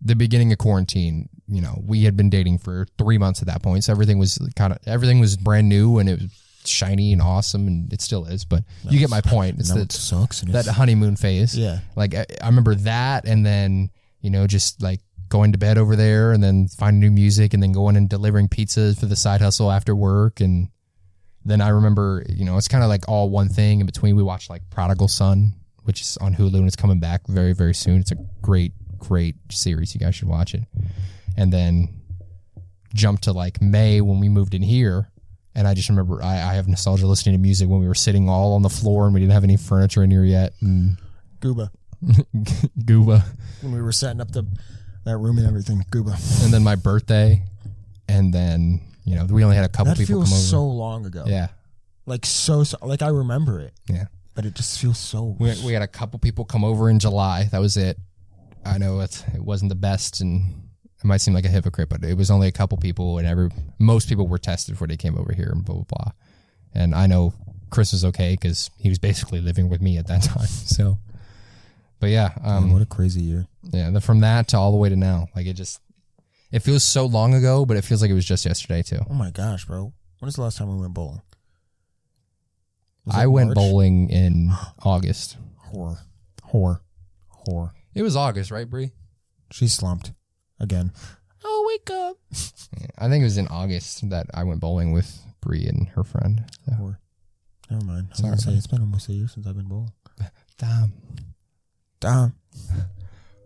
the beginning of quarantine. You know, we had been dating for three months at that point, so everything was kind of everything was brand new and it was shiny and awesome, and it still is. But you get my point. It's that it sucks. That honeymoon phase. yeah, Like I, I remember that, and then you know just like going to bed over there, and then finding new music, and then going and delivering pizzas for the side hustle after work, and then I remember you know it's kind of like all one thing. In between, we watched like Prodigal Son, which is on Hulu and it's coming back very very soon. It's a great great series. You guys should watch it. And then jump to like May when we moved in here. And I just remember I, I have nostalgia listening to music when we were sitting all on the floor and we didn't have any furniture in here yet. And Gooba. (laughs) Gooba. When we were setting up the that room and everything, Gooba. And then my birthday. And then, you know, we only had a couple That people feels come over. so long ago. yeah. like so, so like I remember it, Yeah. but it just feels so. We, we had a couple people come over in July. That was it. I know it, it wasn't the best and it might seem like a hypocrite, but it was only a couple people and every, most people were tested before they came over here and blah, blah, blah. And I know Chris was okay because he was basically living with me at that (laughs) time. So, but yeah, um, what a crazy year. yeah, the, from that to all the way to now, like it just, it feels so long ago, but it feels like it was just yesterday too. Oh my gosh, bro! When was the last time we went bowling? I went March? bowling in (gasps) August. Whore, whore, whore. It was August, right, Bree? She slumped again. Oh, wake up! Yeah, I think it was in August that I went bowling with Bree and her friend. So. Whore. Never mind. I was Sorry, gonna say man. it's been almost a year since I've been bowling. (laughs) Damn. Damn. (laughs)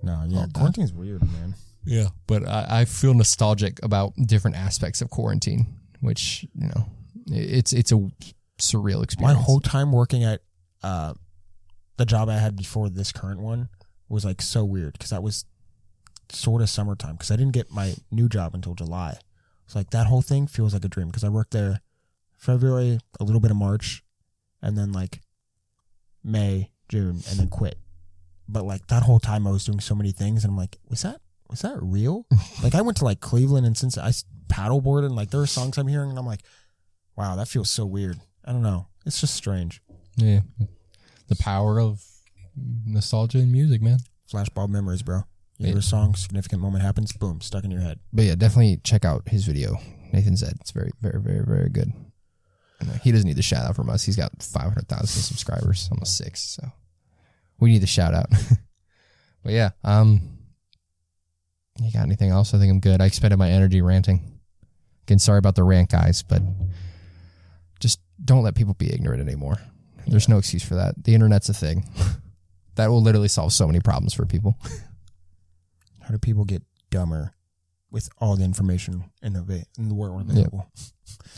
No, yeah, damn. quarantine's weird, man. Yeah, but I, I feel nostalgic about different aspects of quarantine, which you know, it's it's a surreal experience. My whole time working at uh, the job I had before this current one was like so weird because that was sort of summertime because I didn't get my new job until July. So like that whole thing feels like a dream because I worked there February, a little bit of March, and then like May, June, and then quit. But like that whole time I was doing so many things and I'm like, was that was that real? (laughs) like I went to like Cleveland and since I paddleboarded and like there are songs I'm hearing and I'm like, wow, that feels so weird. I don't know. It's just strange. yeah, the power of nostalgia and music, man. Flashbulb memories, bro. You hear a song, significant moment happens, boom, stuck in your head. But yeah, definitely check out his video. Nathan Zed it's very, very, very, very good. Uh, he doesn't need the shout out from us. He's got five hundred thousand subscribers, almost six. So we need the shout out. (laughs) but yeah, um, you got anything else? I think I'm good. I expended my energy ranting. Again, sorry about the rant, guys, but just don't let people be ignorant anymore. There's no excuse for that. The internet's a thing. (laughs) that will literally solve so many problems for people. (laughs) How do people get dumber with all the information in the, in the world available? (laughs)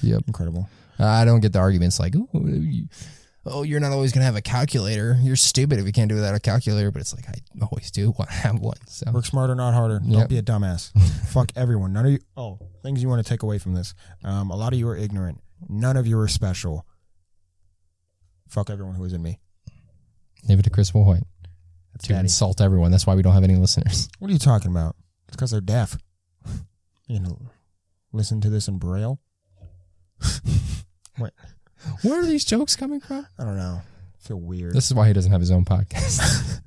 Yep. Incredible. I don't get the arguments like, oh, you, you're not always going to have a calculator. You're stupid if you can't do it without a calculator. But it's like, I always do want (laughs) to have one. So, Work smarter, not harder. Yep. Don't be a dumbass. (laughs) Fuck everyone. None of you. Oh, things you want to take away from this. Um, a lot of you are ignorant. None of you are special. Fuck everyone who isn't me. leave it to Chris White That's to daddy. insult everyone. That's why we don't have any listeners. (laughs) What are you talking about? It's because they're deaf. (laughs) You know, listen to this in braille. (laughs) What? Where are these jokes coming from? I don't know. I feel weird. This is why he doesn't have his own podcast.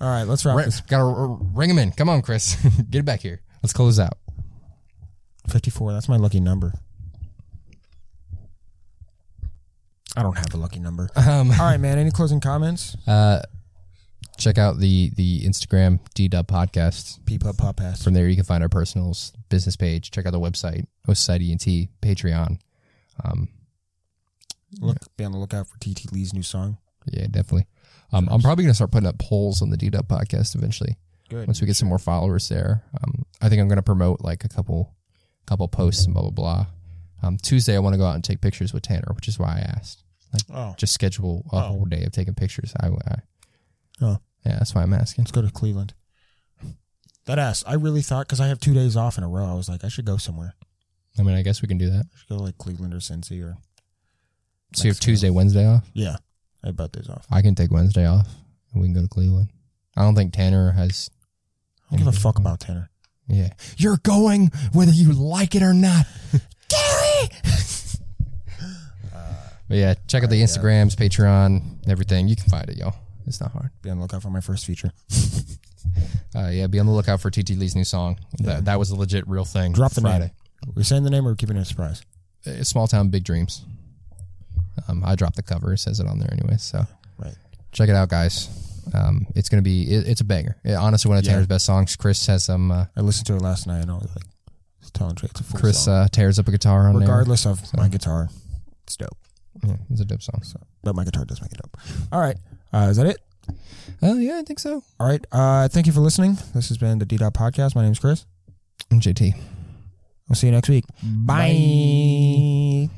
All right, let's wrap Ri- this. gotta r- ring him in. Come on, Chris. Get it back here. Let's close out. 54. That's my lucky number. I don't have a lucky number. Um, All right, man. Any closing comments? uh, check out the the Instagram D Dub Podcast. Peep up, pop ass. From there, you can find our personals, business page. Check out the website, Society ENT, Patreon. Um, Look, be on the lookout for TT Lee's new song. yeah, definitely. Um, I'm probably gonna start putting up polls on the D Dub Podcast eventually. Good. Once we get some more followers there, um, I think I'm gonna promote like a couple, couple posts and blah blah blah. Um, Tuesday, I want to go out and take pictures with Tanner, which is why I asked. Like, Oh, Just schedule a Oh. whole day of taking pictures. I, I Oh. yeah, that's why I'm asking. let's go to Cleveland. That ass. I really thought because I have two days off in a row. I was like, I should go somewhere. I mean, I guess we can do that. I should go to like Cleveland or Cincy or So you have Mexico. Tuesday, Wednesday off. yeah. I have both days off. I can take Wednesday off, and we can go to Cleveland. I don't think Tanner has. I don't give a fuck about Tanner. Yeah, you're going whether you like it or not, (laughs) Gary. (laughs) Uh, but yeah, check out the yeah. Uh, Instagrams, Patreon, everything. You can find it, y'all. It's not hard. Be on the lookout for my first feature. (laughs) Uh, yeah, be on the lookout for TT Lee's new song. Yeah. That, that was a legit real thing. Drop the Friday. name. We're saying the name or we're keeping it a surprise. Uh, Small town, big dreams. Um, I dropped the cover. It says it on there anyway. So Right. check it out, guys. Um, it's gonna be. It, it's a banger. Yeah, honestly, one of Yeah. Tanner's best songs. Chris has some. Uh, I listened to it last night and I was like, telling Trey it's a full Chris song. uh, tears up a guitar on there. Regardless of my guitar, it's dope. Yeah, it's a dope song. So, but my guitar does make it dope. All right. Uh, is that it? Oh yeah, I think so. All right. Uh, thank you for listening. This has been the D Dub Podcast. My name is Chris. I'm JT. We'll see you next week. Bye.